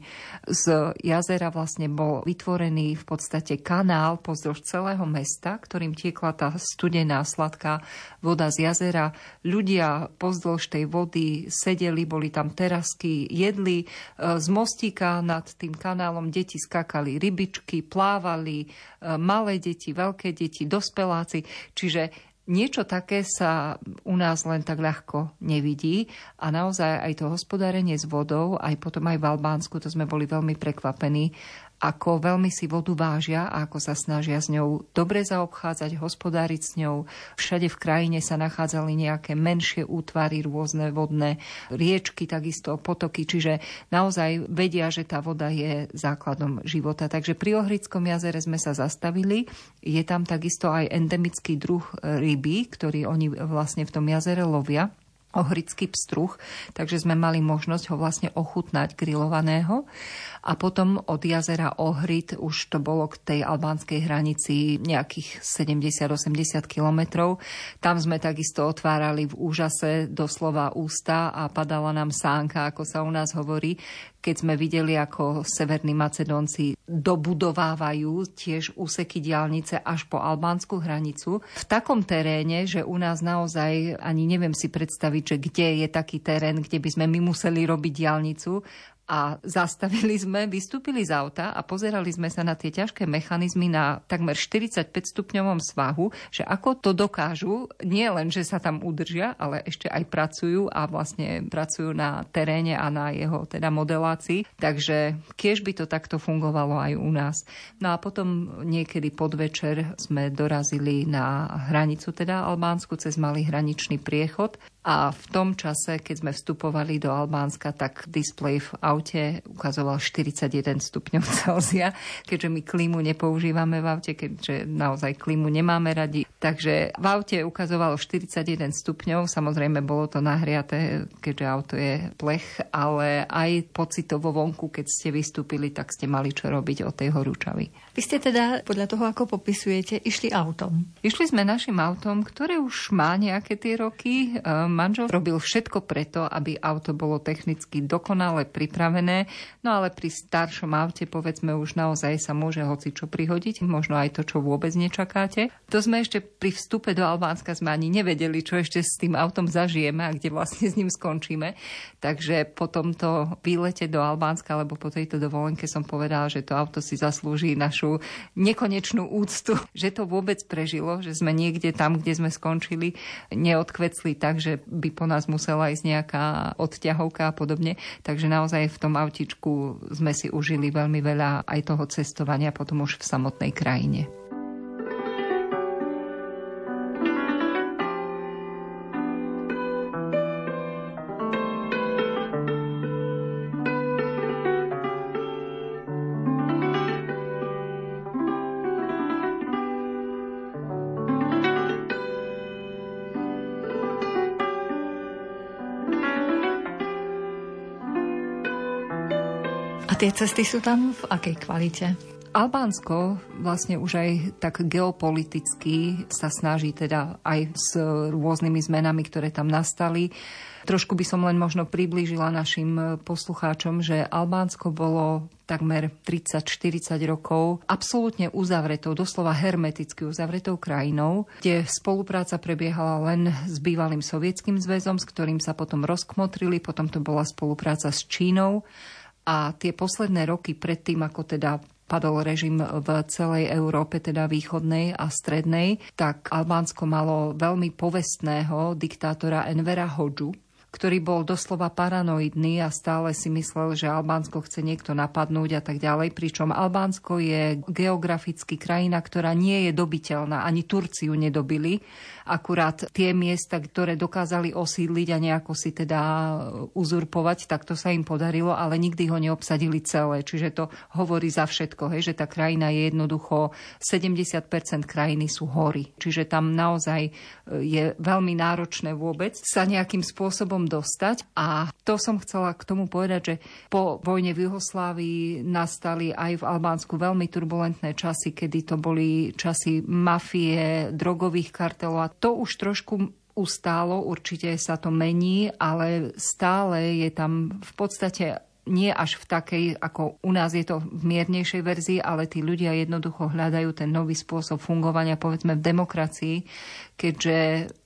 Z jazera vlastne bol vytvorený v podstate kanál pozdĺž celého mesta, ktorým tiekla tá studená, sladká voda z jazera. Ľudia pozdĺž tej vody sedeli, boli tam terasky, jedli. Z mostíka nad tým kanálom deti skakali rybičky, plávali, E, malé deti, veľké deti, dospeláci. Čiže niečo také sa u nás len tak ľahko nevidí a naozaj aj to hospodárenie s vodou, aj potom aj v Albánsku, to sme boli veľmi prekvapení, ako veľmi si vodu vážia a ako sa snažia s ňou dobre zaobchádzať, hospodáriť s ňou. Všade v krajine sa nachádzali nejaké menšie útvary, rôzne vodné riečky, takisto potoky, čiže naozaj vedia, že tá voda je základom života. Takže pri Ohrickom jazere sme sa zastavili. Je tam takisto aj endemický druh ryby, ktorý oni vlastne v tom jazere lovia ohrický pstruh, takže sme mali možnosť ho vlastne ochutnať grillovaného. A potom od jazera Ohrid už to bolo k tej albánskej hranici nejakých 70-80 kilometrov. Tam sme takisto otvárali v úžase doslova ústa a padala nám sánka, ako sa u nás hovorí, keď sme videli, ako severní Macedónci dobudovávajú tiež úseky diálnice až po albánsku hranicu. V takom teréne, že u nás naozaj ani neviem si predstaviť, že kde je taký terén, kde by sme my museli robiť diálnicu a zastavili sme, vystúpili z auta a pozerali sme sa na tie ťažké mechanizmy na takmer 45 stupňovom svahu, že ako to dokážu, nie len, že sa tam udržia, ale ešte aj pracujú a vlastne pracujú na teréne a na jeho teda modelácii. Takže kiež by to takto fungovalo aj u nás. No a potom niekedy podvečer sme dorazili na hranicu teda Albánsku cez malý hraničný priechod a v tom čase, keď sme vstupovali do Albánska, tak displej v aute ukazoval 41 stupňov Celzia, keďže my klímu nepoužívame v aute, keďže naozaj klímu nemáme radi. Takže v aute ukazovalo 41 stupňov, samozrejme bolo to nahriaté, keďže auto je plech, ale aj pocitovo vonku, keď ste vystúpili, tak ste mali čo robiť od tej horúčavy. Vy ste teda, podľa toho, ako popisujete, išli autom. Išli sme našim autom, ktoré už má nejaké tie roky. Ehm, manžel robil všetko preto, aby auto bolo technicky dokonale pripravené. No ale pri staršom aute, povedzme, už naozaj sa môže hoci čo prihodiť, možno aj to, čo vôbec nečakáte. To sme ešte pri vstupe do Albánska sme ani nevedeli, čo ešte s tým autom zažijeme a kde vlastne s ním skončíme. Takže po tomto výlete do Albánska, alebo po tejto dovolenke som povedala, že to auto si zaslúži našu nekonečnú úctu, že to vôbec prežilo, že sme niekde tam, kde sme skončili, neodkvecli tak, že by po nás musela ísť nejaká odťahovka a podobne. Takže naozaj v tom autičku sme si užili veľmi veľa aj toho cestovania potom už v samotnej krajine. Tie cesty sú tam v akej kvalite? Albánsko vlastne už aj tak geopoliticky sa snaží teda aj s rôznymi zmenami, ktoré tam nastali. Trošku by som len možno priblížila našim poslucháčom, že Albánsko bolo takmer 30-40 rokov absolútne uzavretou, doslova hermeticky uzavretou krajinou, kde spolupráca prebiehala len s bývalým sovietským zväzom, s ktorým sa potom rozkmotrili, potom to bola spolupráca s Čínou a tie posledné roky predtým, ako teda padol režim v celej Európe, teda východnej a strednej, tak Albánsko malo veľmi povestného diktátora Envera Hodžu, ktorý bol doslova paranoidný a stále si myslel, že Albánsko chce niekto napadnúť a tak ďalej, pričom Albánsko je geograficky krajina, ktorá nie je dobiteľná, ani Turciu nedobili Akurát tie miesta, ktoré dokázali osídliť a nejako si teda uzurpovať, tak to sa im podarilo, ale nikdy ho neobsadili celé. Čiže to hovorí za všetko, hej, že tá krajina je jednoducho 70% krajiny sú hory. Čiže tam naozaj e, je veľmi náročné vôbec sa nejakým spôsobom dostať. A to som chcela k tomu povedať, že po vojne v Juhoslávii nastali aj v Albánsku veľmi turbulentné časy, kedy to boli časy mafie, drogových kartelov a to už trošku ustálo, určite sa to mení, ale stále je tam v podstate nie až v takej, ako u nás je to v miernejšej verzii, ale tí ľudia jednoducho hľadajú ten nový spôsob fungovania, povedzme v demokracii, keďže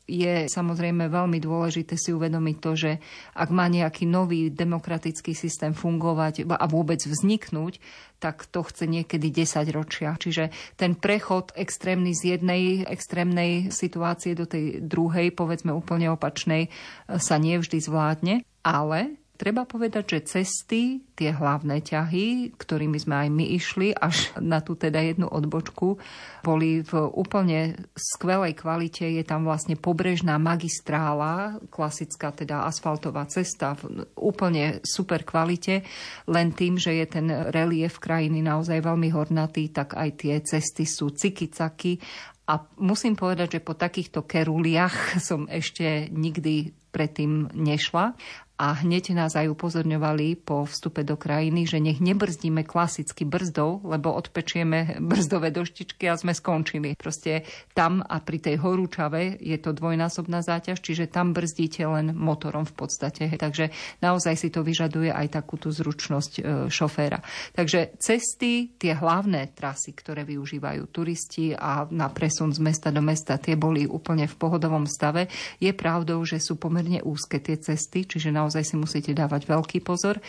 je samozrejme veľmi dôležité si uvedomiť to, že ak má nejaký nový demokratický systém fungovať a vôbec vzniknúť, tak to chce niekedy 10 ročia. Čiže ten prechod extrémny z jednej extrémnej situácie do tej druhej, povedzme úplne opačnej, sa nevždy zvládne. Ale Treba povedať, že cesty, tie hlavné ťahy, ktorými sme aj my išli až na tú teda jednu odbočku, boli v úplne skvelej kvalite. Je tam vlastne pobrežná magistrála, klasická teda asfaltová cesta v úplne super kvalite. Len tým, že je ten relief krajiny naozaj veľmi hornatý, tak aj tie cesty sú ciky-caky a musím povedať, že po takýchto keruliach som ešte nikdy predtým nešla a hneď nás aj upozorňovali po vstupe do krajiny, že nech nebrzdíme klasicky brzdou, lebo odpečieme brzdové doštičky a sme skončili. Proste tam a pri tej horúčave je to dvojnásobná záťaž, čiže tam brzdíte len motorom v podstate. Takže naozaj si to vyžaduje aj takúto zručnosť e, šoféra. Takže cesty, tie hlavné trasy, ktoré využívajú turisti a na presun z mesta do mesta, tie boli úplne v pohodovom stave. Je pravdou, že sú pomerne úzke tie cesty, čiže naozaj naozaj si musíte dávať veľký pozor.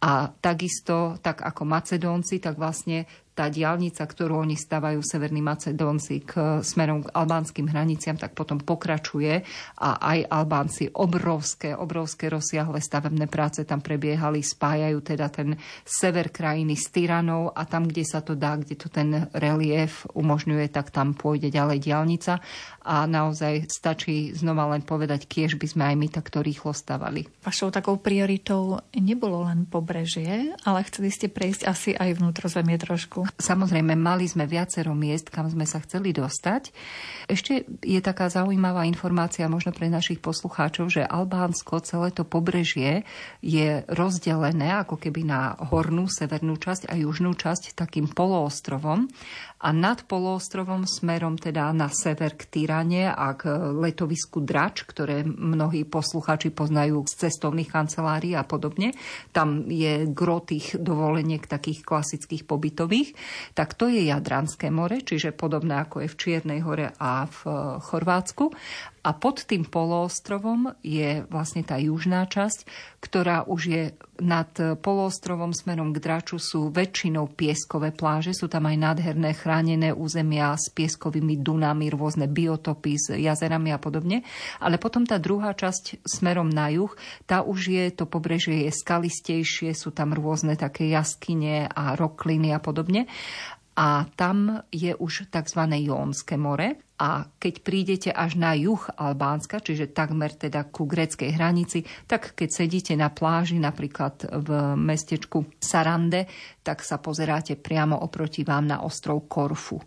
A takisto, tak ako Macedónci, tak vlastne tá diálnica, ktorú oni stavajú Severní Macedónci k smerom k albánskym hraniciam, tak potom pokračuje a aj Albánci obrovské, obrovské rozsiahle stavebné práce tam prebiehali, spájajú teda ten sever krajiny s Tyranou a tam, kde sa to dá, kde to ten relief umožňuje, tak tam pôjde ďalej diálnica a naozaj stačí znova len povedať, kiež by sme aj my takto rýchlo stavali. Vašou takou prioritou nebolo len pobrežie, ale chceli ste prejsť asi aj vnútrozemie trošku. Samozrejme, mali sme viacero miest, kam sme sa chceli dostať. Ešte je taká zaujímavá informácia možno pre našich poslucháčov, že Albánsko, celé to pobrežie je rozdelené ako keby na hornú, severnú časť a južnú časť takým poloostrovom a nad poloostrovom smerom teda na sever k Tyrane a k letovisku Drač, ktoré mnohí posluchači poznajú z cestovných kancelárií a podobne. Tam je gro tých dovoleniek takých klasických pobytových. Tak to je Jadranské more, čiže podobné ako je v Čiernej hore a v Chorvátsku. A pod tým poloostrovom je vlastne tá južná časť, ktorá už je nad poloostrovom smerom k Draču sú väčšinou pieskové pláže, sú tam aj nádherné chránené územia s pieskovými dunami, rôzne biotopy s jazerami a podobne. Ale potom tá druhá časť smerom na juh, tá už je, to pobrežie je skalistejšie, sú tam rôzne také jaskyne a rokliny a podobne a tam je už tzv. Jónske more. A keď prídete až na juh Albánska, čiže takmer teda ku greckej hranici, tak keď sedíte na pláži, napríklad v mestečku Sarande, tak sa pozeráte priamo oproti vám na ostrov Korfu.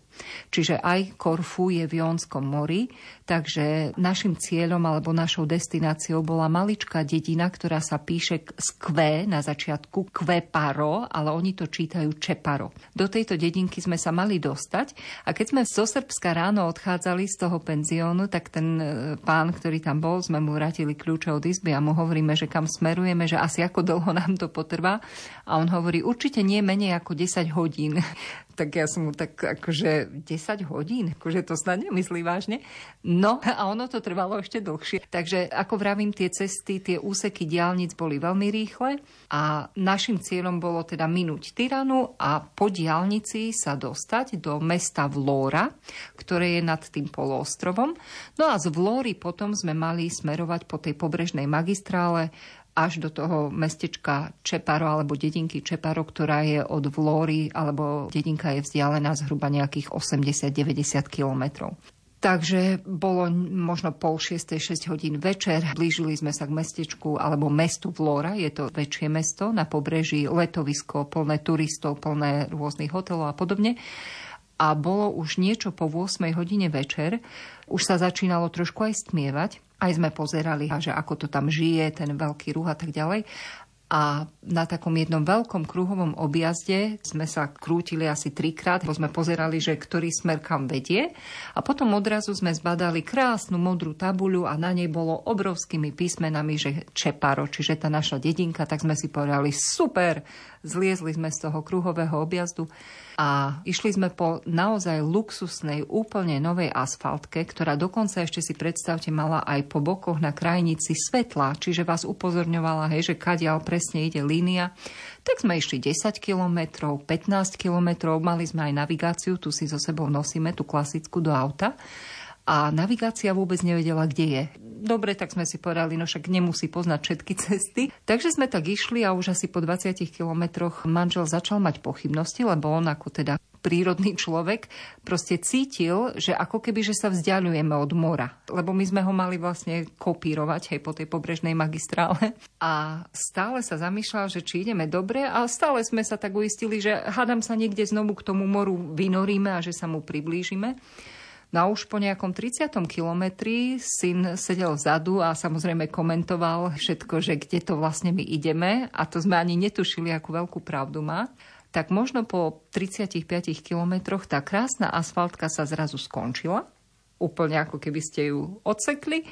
Čiže aj Korfu je v Jónskom mori, takže našim cieľom alebo našou destináciou bola maličká dedina, ktorá sa píše z Kve na začiatku, Kveparo, ale oni to čítajú Čeparo. Do tejto dedinky sme sa mali dostať a keď sme zo Srbska ráno odchádzali z toho penziónu, tak ten e, pán, ktorý tam bol, sme mu vrátili kľúče od izby a mu hovoríme, že kam smerujeme, že asi ako dlho nám to potrvá. A on hovorí, určite nie menej ako 10 hodín tak ja som mu tak akože 10 hodín, akože to snad nemyslí vážne. No a ono to trvalo ešte dlhšie. Takže ako vravím, tie cesty, tie úseky diálnic boli veľmi rýchle a našim cieľom bolo teda minúť Tyranu a po diálnici sa dostať do mesta Vlóra, ktoré je nad tým poloostrovom. No a z Vlóry potom sme mali smerovať po tej pobrežnej magistrále až do toho mestečka Čeparo alebo dedinky Čeparo, ktorá je od Vlóry alebo dedinka je vzdialená zhruba nejakých 80-90 kilometrov. Takže bolo možno pol 6. 6 hodín večer. Blížili sme sa k mestečku alebo mestu Vlora. Je to väčšie mesto na pobreží, letovisko plné turistov, plné rôznych hotelov a podobne. A bolo už niečo po 8 hodine večer. Už sa začínalo trošku aj stmievať aj sme pozerali, že ako to tam žije, ten veľký ruh a tak ďalej. A na takom jednom veľkom kruhovom objazde sme sa krútili asi trikrát, bo sme pozerali, že ktorý smer kam vedie. A potom odrazu sme zbadali krásnu modrú tabuľu a na nej bolo obrovskými písmenami, že Čeparo, čiže tá naša dedinka, tak sme si povedali super, zliezli sme z toho kruhového objazdu a išli sme po naozaj luxusnej, úplne novej asfaltke, ktorá dokonca ešte si predstavte mala aj po bokoch na krajnici svetla, čiže vás upozorňovala, hej, že kadiaľ presne ide línia. Tak sme išli 10 kilometrov, 15 kilometrov, mali sme aj navigáciu, tu si so sebou nosíme, tú klasickú do auta a navigácia vôbec nevedela, kde je. Dobre, tak sme si povedali, no však nemusí poznať všetky cesty. Takže sme tak išli a už asi po 20 kilometroch manžel začal mať pochybnosti, lebo on ako teda prírodný človek proste cítil, že ako keby, že sa vzdialujeme od mora. Lebo my sme ho mali vlastne kopírovať aj po tej pobrežnej magistrále. A stále sa zamýšľal, že či ideme dobre a stále sme sa tak uistili, že hádam sa niekde znovu k tomu moru vynoríme a že sa mu priblížime. No a už po nejakom 30. kilometri syn sedel vzadu a samozrejme komentoval všetko, že kde to vlastne my ideme a to sme ani netušili, akú veľkú pravdu má tak možno po 35 kilometroch tá krásna asfaltka sa zrazu skončila, úplne ako keby ste ju odsekli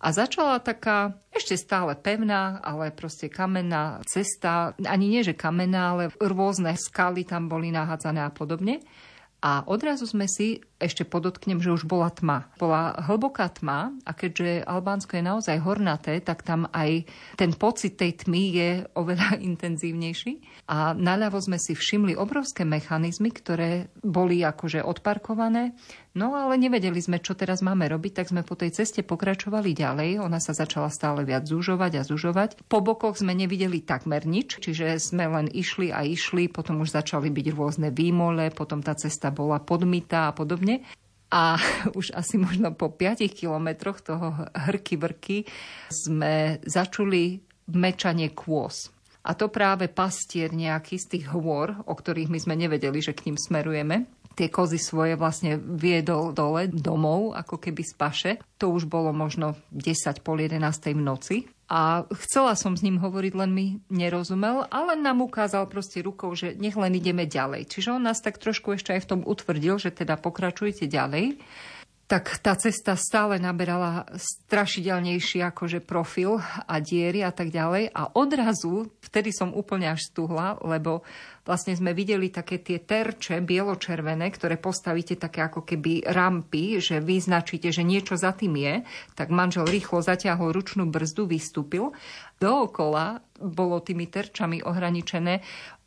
a začala taká ešte stále pevná, ale proste kamenná cesta, ani nie že kamenná, ale rôzne skaly tam boli nahádzané a podobne. A odrazu sme si, ešte podotknem, že už bola tma. Bola hlboká tma a keďže Albánsko je naozaj hornaté, tak tam aj ten pocit tej tmy je oveľa intenzívnejší. A naľavo sme si všimli obrovské mechanizmy, ktoré boli akože odparkované No ale nevedeli sme, čo teraz máme robiť, tak sme po tej ceste pokračovali ďalej. Ona sa začala stále viac zužovať a zužovať. Po bokoch sme nevideli takmer nič, čiže sme len išli a išli, potom už začali byť rôzne výmole, potom tá cesta bola podmitá a podobne. A už asi možno po 5 kilometroch toho hrky vrky sme začuli mečanie kôz. A to práve pastier nejaký z tých hôr, o ktorých my sme nevedeli, že k ním smerujeme, tie kozy svoje vlastne viedol dole domov, ako keby z paše. To už bolo možno 10 pol 11 v noci. A chcela som s ním hovoriť, len mi nerozumel, ale nám ukázal proste rukou, že nech len ideme ďalej. Čiže on nás tak trošku ešte aj v tom utvrdil, že teda pokračujte ďalej tak tá cesta stále naberala strašidelnejší akože profil a diery a tak ďalej. A odrazu, vtedy som úplne až stuhla, lebo vlastne sme videli také tie terče bieločervené, ktoré postavíte také ako keby rampy, že vyznačíte, že niečo za tým je. Tak manžel rýchlo zatiahol ručnú brzdu, vystúpil. Dookola bolo tými terčami ohraničené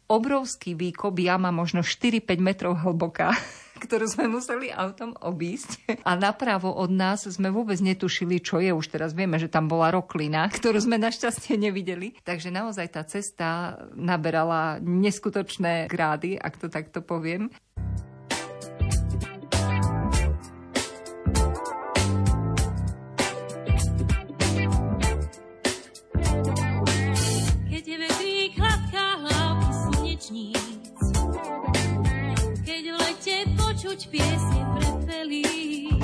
obrovský výkop, jama možno 4-5 metrov hlboká ktorú sme museli autom obísť. A napravo od nás sme vôbec netušili, čo je. Už teraz vieme, že tam bola roklina, ktorú sme našťastie nevideli. Takže naozaj tá cesta naberala neskutočné grády, ak to takto poviem. Počuť piesne pre felíc.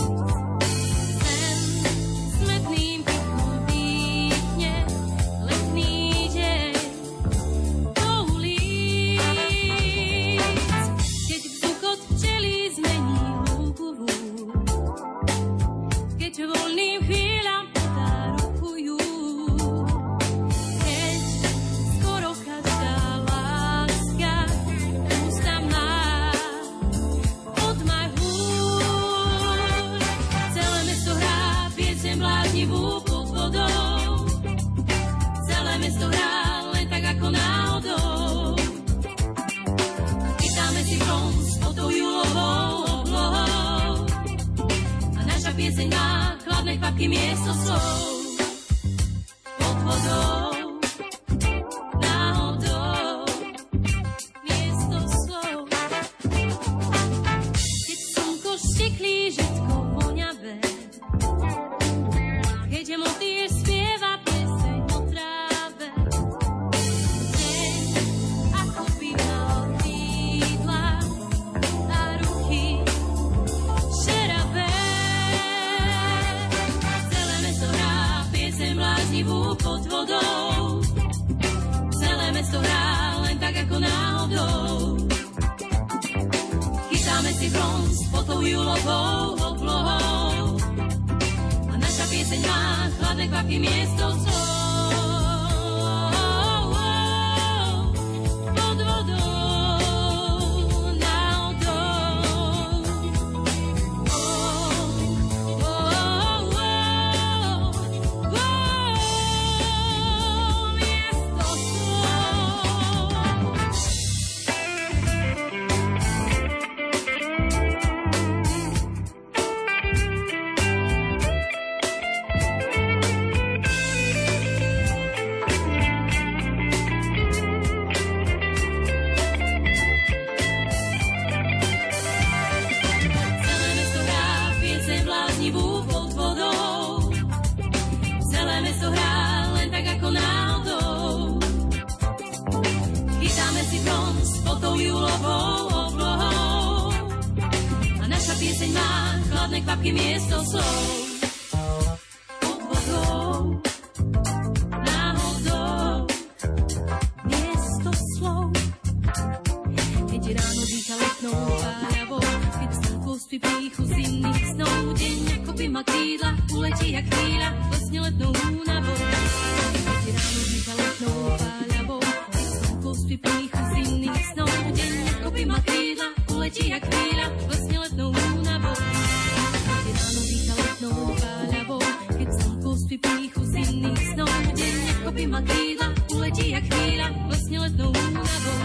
Chladné kvapky miesto slov. Pod spí píchu zimných snov, deň ako by má krídla, uletí jak chvíľa, vlastne letnou únavou. Keď ráno dýcha letnou páľavou, keď slnko spí píchu zimných snov, deň ako by má krídla, uletí jak chvíľa, vlastne letnou únavou.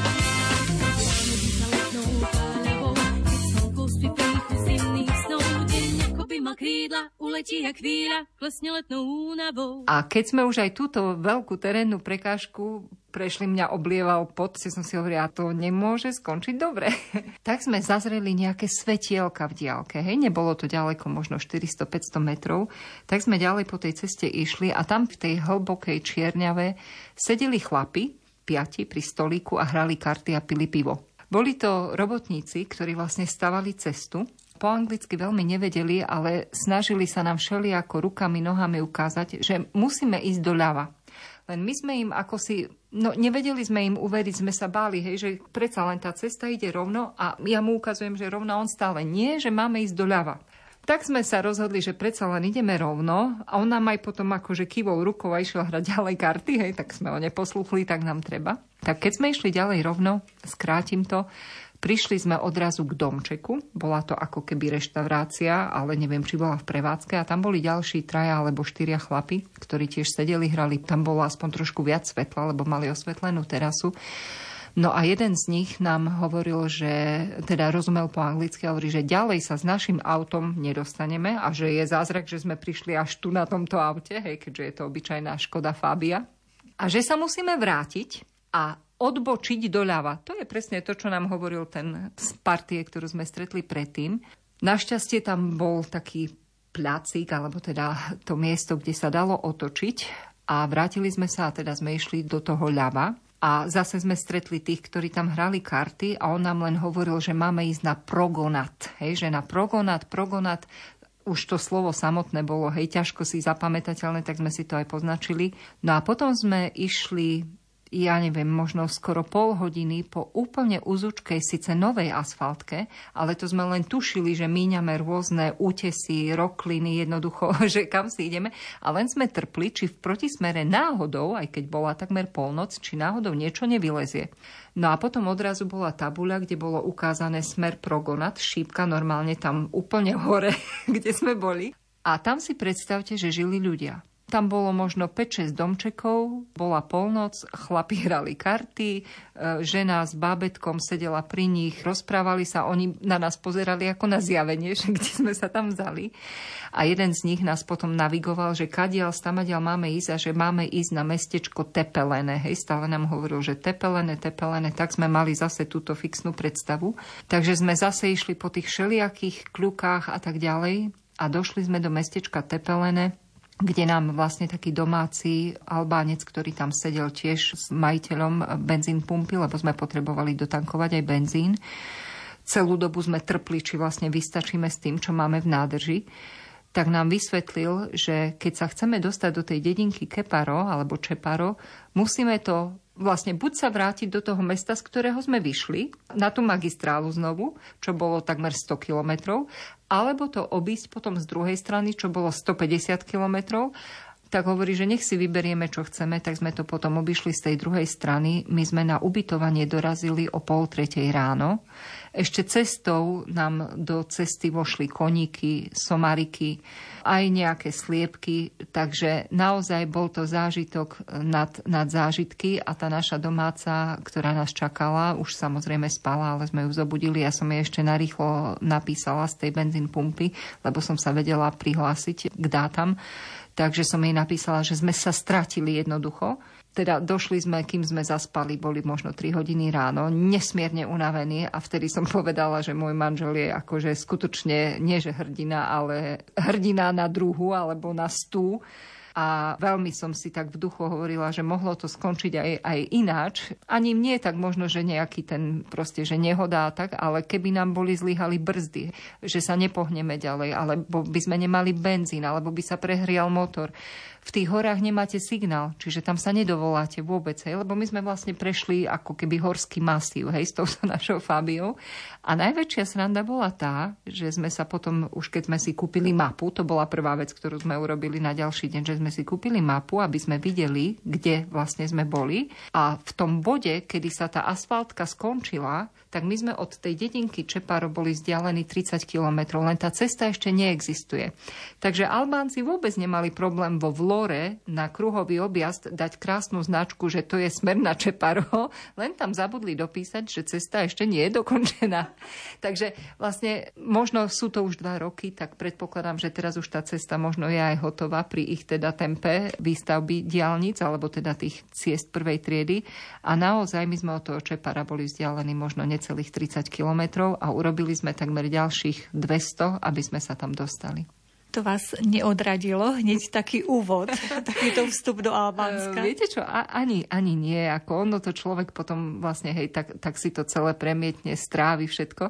Krídla, uletí jak chvíľa, vlastne letnou únavou. A keď sme už aj túto veľkú terénnu prekážku prešli, mňa oblieval pot, si som si hovorila, to nemôže skončiť dobre. tak sme zazreli nejaké svetielka v diálke, hej, nebolo to ďaleko, možno 400-500 metrov, tak sme ďalej po tej ceste išli a tam v tej hlbokej čierňave sedeli chlapi, piati pri stolíku a hrali karty a pili pivo. Boli to robotníci, ktorí vlastne stavali cestu. Po anglicky veľmi nevedeli, ale snažili sa nám všelijako rukami, nohami ukázať, že musíme ísť doľava. Len my sme im ako si, no nevedeli sme im uveriť, sme sa báli, hej, že predsa len tá cesta ide rovno a ja mu ukazujem, že rovno on stále nie, že máme ísť doľava. Tak sme sa rozhodli, že predsa len ideme rovno a on nám aj potom akože kývou rukou a išiel hrať ďalej karty, hej, tak sme ho neposluchli, tak nám treba. Tak keď sme išli ďalej rovno, skrátim to, Prišli sme odrazu k domčeku, bola to ako keby reštaurácia, ale neviem, či bola v prevádzke a tam boli ďalší traja alebo štyria chlapi, ktorí tiež sedeli, hrali. Tam bolo aspoň trošku viac svetla, lebo mali osvetlenú terasu. No a jeden z nich nám hovoril, že teda rozumel po anglicky, hovorí, že ďalej sa s našim autom nedostaneme a že je zázrak, že sme prišli až tu na tomto aute, hej, keďže je to obyčajná Škoda Fabia. A že sa musíme vrátiť a odbočiť doľava. To je presne to, čo nám hovoril ten z partie, ktorú sme stretli predtým. Našťastie tam bol taký pľacík, alebo teda to miesto, kde sa dalo otočiť a vrátili sme sa a teda sme išli do toho ľava. A zase sme stretli tých, ktorí tam hrali karty a on nám len hovoril, že máme ísť na progonat. Hej, že na progonat, progonat, už to slovo samotné bolo, hej, ťažko si zapamätateľné, tak sme si to aj poznačili. No a potom sme išli ja neviem, možno skoro pol hodiny po úplne uzučkej, síce novej asfaltke, ale to sme len tušili, že míňame rôzne útesy, rokliny, jednoducho, že kam si ideme. A len sme trpli, či v protismere náhodou, aj keď bola takmer polnoc, či náhodou niečo nevylezie. No a potom odrazu bola tabuľa, kde bolo ukázané smer Progonat, šípka normálne tam úplne hore, kde sme boli. A tam si predstavte, že žili ľudia. Tam bolo možno 5-6 domčekov, bola polnoc, chlapi hrali karty, e, žena s bábetkom sedela pri nich, rozprávali sa, oni na nás pozerali ako na zjavenie, že kde sme sa tam vzali. A jeden z nich nás potom navigoval, že kadiaľ, stamadiaľ máme ísť a že máme ísť na mestečko Tepelené. Hej, stále nám hovoril, že Tepelené, Tepelené, tak sme mali zase túto fixnú predstavu. Takže sme zase išli po tých všelijakých kľukách a tak ďalej a došli sme do mestečka Tepelené, kde nám vlastne taký domáci Albánec, ktorý tam sedel tiež s majiteľom benzín pumpy, lebo sme potrebovali dotankovať aj benzín. Celú dobu sme trpli, či vlastne vystačíme s tým, čo máme v nádrži tak nám vysvetlil, že keď sa chceme dostať do tej dedinky Keparo alebo Čeparo, musíme to vlastne buď sa vrátiť do toho mesta, z ktorého sme vyšli, na tú magistrálu znovu, čo bolo takmer 100 kilometrov, alebo to obísť potom z druhej strany, čo bolo 150 kilometrov tak hovorí, že nech si vyberieme, čo chceme, tak sme to potom obišli z tej druhej strany. My sme na ubytovanie dorazili o pol tretej ráno. Ešte cestou nám do cesty vošli koníky, somariky, aj nejaké sliepky, takže naozaj bol to zážitok nad, nad zážitky a tá naša domáca, ktorá nás čakala, už samozrejme spala, ale sme ju zobudili. Ja som jej ešte narýchlo napísala z tej benzín pumpy, lebo som sa vedela prihlásiť k dátam Takže som jej napísala, že sme sa stratili jednoducho. Teda došli sme, kým sme zaspali, boli možno 3 hodiny ráno, nesmierne unavení a vtedy som povedala, že môj manžel je akože skutočne, nie že hrdina, ale hrdina na druhu alebo na stú a veľmi som si tak v duchu hovorila, že mohlo to skončiť aj, aj ináč. Ani nie tak možno, že nejaký ten proste, že nehoda tak, ale keby nám boli zlyhali brzdy, že sa nepohneme ďalej, alebo by sme nemali benzín, alebo by sa prehrial motor v tých horách nemáte signál, čiže tam sa nedovoláte vôbec, hej, lebo my sme vlastne prešli ako keby horský masív, hej, s touto našou Fabiou. A najväčšia sranda bola tá, že sme sa potom, už keď sme si kúpili mapu, to bola prvá vec, ktorú sme urobili na ďalší deň, že sme si kúpili mapu, aby sme videli, kde vlastne sme boli. A v tom bode, kedy sa tá asfaltka skončila, tak my sme od tej dedinky Čeparo boli vzdialení 30 kilometrov, len tá cesta ešte neexistuje. Takže Albánci vôbec nemali problém vo Vlore na kruhový objazd dať krásnu značku, že to je smer na Čeparo, len tam zabudli dopísať, že cesta ešte nie je dokončená. Takže vlastne možno sú to už dva roky, tak predpokladám, že teraz už tá cesta možno je aj hotová pri ich teda tempe výstavby diálnic, alebo teda tých ciest prvej triedy. A naozaj my sme od toho Čepara boli vzdialení možno necelých 30 kilometrov a urobili sme takmer ďalších 200, aby sme sa tam dostali. To vás neodradilo hneď taký úvod, takýto vstup do Albánska? Uh, viete čo, a, ani, ani nie. Ako ono to človek potom vlastne, hej, tak, tak si to celé premietne, strávi všetko.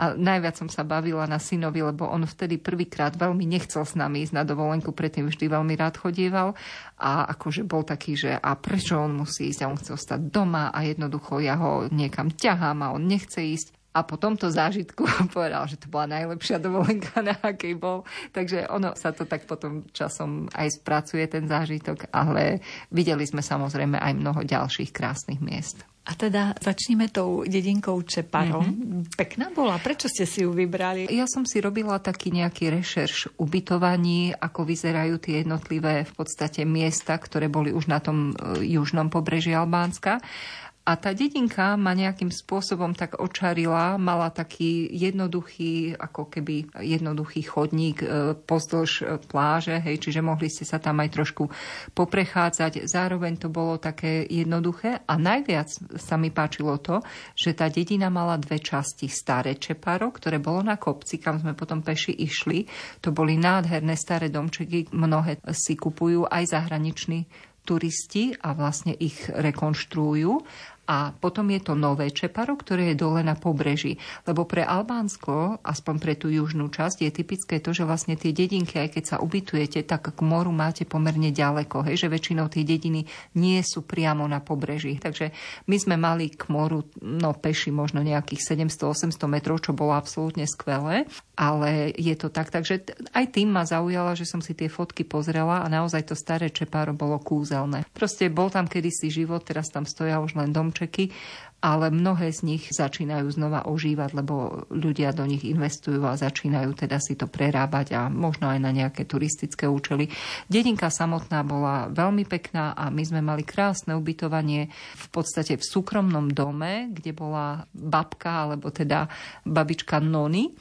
A najviac som sa bavila na synovi, lebo on vtedy prvýkrát veľmi nechcel s nami ísť na dovolenku, predtým vždy veľmi rád chodieval. A akože bol taký, že a prečo on musí ísť a on chce ostať doma a jednoducho ja ho niekam ťahám a on nechce ísť a po tomto zážitku povedal, že to bola najlepšia dovolenka, na akej bol. Takže ono sa to tak potom časom aj spracuje, ten zážitok, ale videli sme samozrejme aj mnoho ďalších krásnych miest. A teda začneme tou dedinkou Čeparom. Mm-hmm. Pekná bola. Prečo ste si ju vybrali? Ja som si robila taký nejaký rešerš ubytovaní, ako vyzerajú tie jednotlivé v podstate miesta, ktoré boli už na tom e, južnom pobreží Albánska. A tá dedinka ma nejakým spôsobom tak očarila, mala taký jednoduchý, ako keby jednoduchý chodník e, pozdĺž e, pláže, hej, čiže mohli ste sa tam aj trošku poprechádzať. Zároveň to bolo také jednoduché a najviac sa mi páčilo to, že tá dedina mala dve časti. Staré Čeparo, ktoré bolo na kopci, kam sme potom peši išli. To boli nádherné staré domčeky, mnohé si kupujú aj zahraniční turisti a vlastne ich rekonštruujú. A potom je to nové Čeparo, ktoré je dole na pobreží. Lebo pre Albánsko, aspoň pre tú južnú časť, je typické to, že vlastne tie dedinky, aj keď sa ubytujete, tak k moru máte pomerne ďaleko. Hej, že väčšinou tie dediny nie sú priamo na pobreží. Takže my sme mali k moru no, peši možno nejakých 700-800 metrov, čo bolo absolútne skvelé. Ale je to tak. Takže aj tým ma zaujala, že som si tie fotky pozrela a naozaj to staré Čeparo bolo kúzelné. Proste bol tam kedysi život, teraz tam stoja už len dom domčeky, ale mnohé z nich začínajú znova ožívať, lebo ľudia do nich investujú a začínajú teda si to prerábať a možno aj na nejaké turistické účely. Dedinka samotná bola veľmi pekná a my sme mali krásne ubytovanie v podstate v súkromnom dome, kde bola babka, alebo teda babička Nony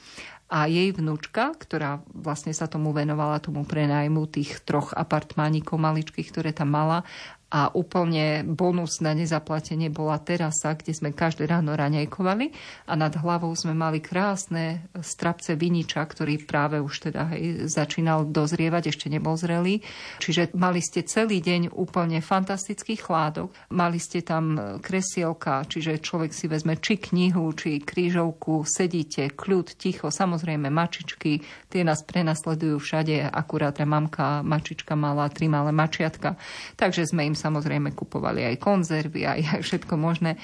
a jej vnúčka, ktorá vlastne sa tomu venovala, tomu prenajmu tých troch apartmánikov maličkých, ktoré tam mala a úplne bonus na nezaplatenie bola terasa, kde sme každé ráno raňajkovali a nad hlavou sme mali krásne strapce viniča, ktorý práve už teda hej, začínal dozrievať, ešte nebol zrelý. Čiže mali ste celý deň úplne fantastický chládok. Mali ste tam kresielka, čiže človek si vezme či knihu, či krížovku, sedíte, kľud, ticho, samozrejme mačičky, tie nás prenasledujú všade, akurát mamka mačička mala tri malé mačiatka, takže sme im samozrejme kupovali aj konzervy, aj, všetko možné.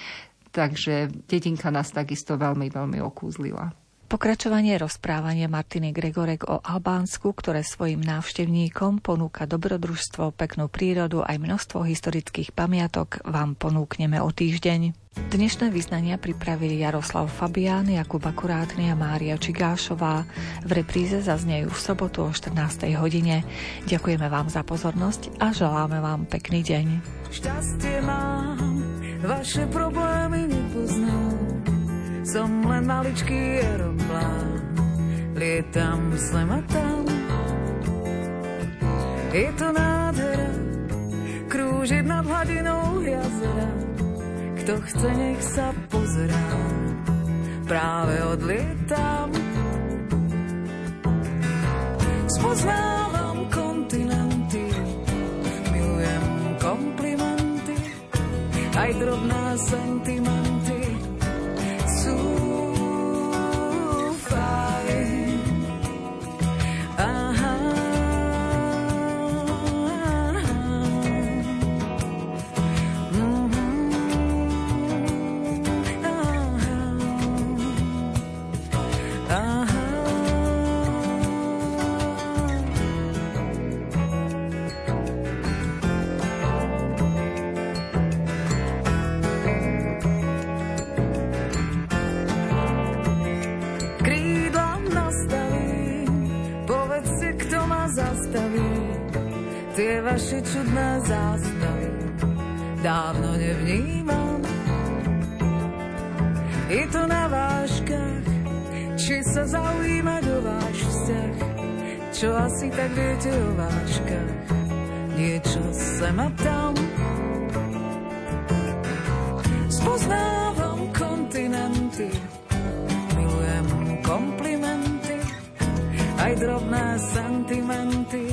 Takže dedinka nás takisto veľmi, veľmi okúzlila. Pokračovanie rozprávania Martiny Gregorek o Albánsku, ktoré svojim návštevníkom ponúka dobrodružstvo, peknú prírodu aj množstvo historických pamiatok, vám ponúkneme o týždeň. Dnešné vyznania pripravili Jaroslav Fabián, Jakub Akurátny a Mária Čigášová. V repríze zaznejú v sobotu o 14. hodine. Ďakujeme vám za pozornosť a želáme vám pekný deň. Šťastie mám, vaše problémy nepoznám som len maličký aeroplán, lietam sem a tam. Je to nádhera, krúžiť nad hladinou jazera. Kto chce, nech sa pozerá, práve odlietam. Spoznávam kontinenty, milujem komplimenty, aj drobná sentimenty vaše čudné zástavy dávno nevnímam. Je to na váškach, či sa zaujímať o váš vzťah, čo asi tak viete o váškach, niečo sem a tam. Spoznávam kontinenty, milujem komplimenty, aj drobné sentimenty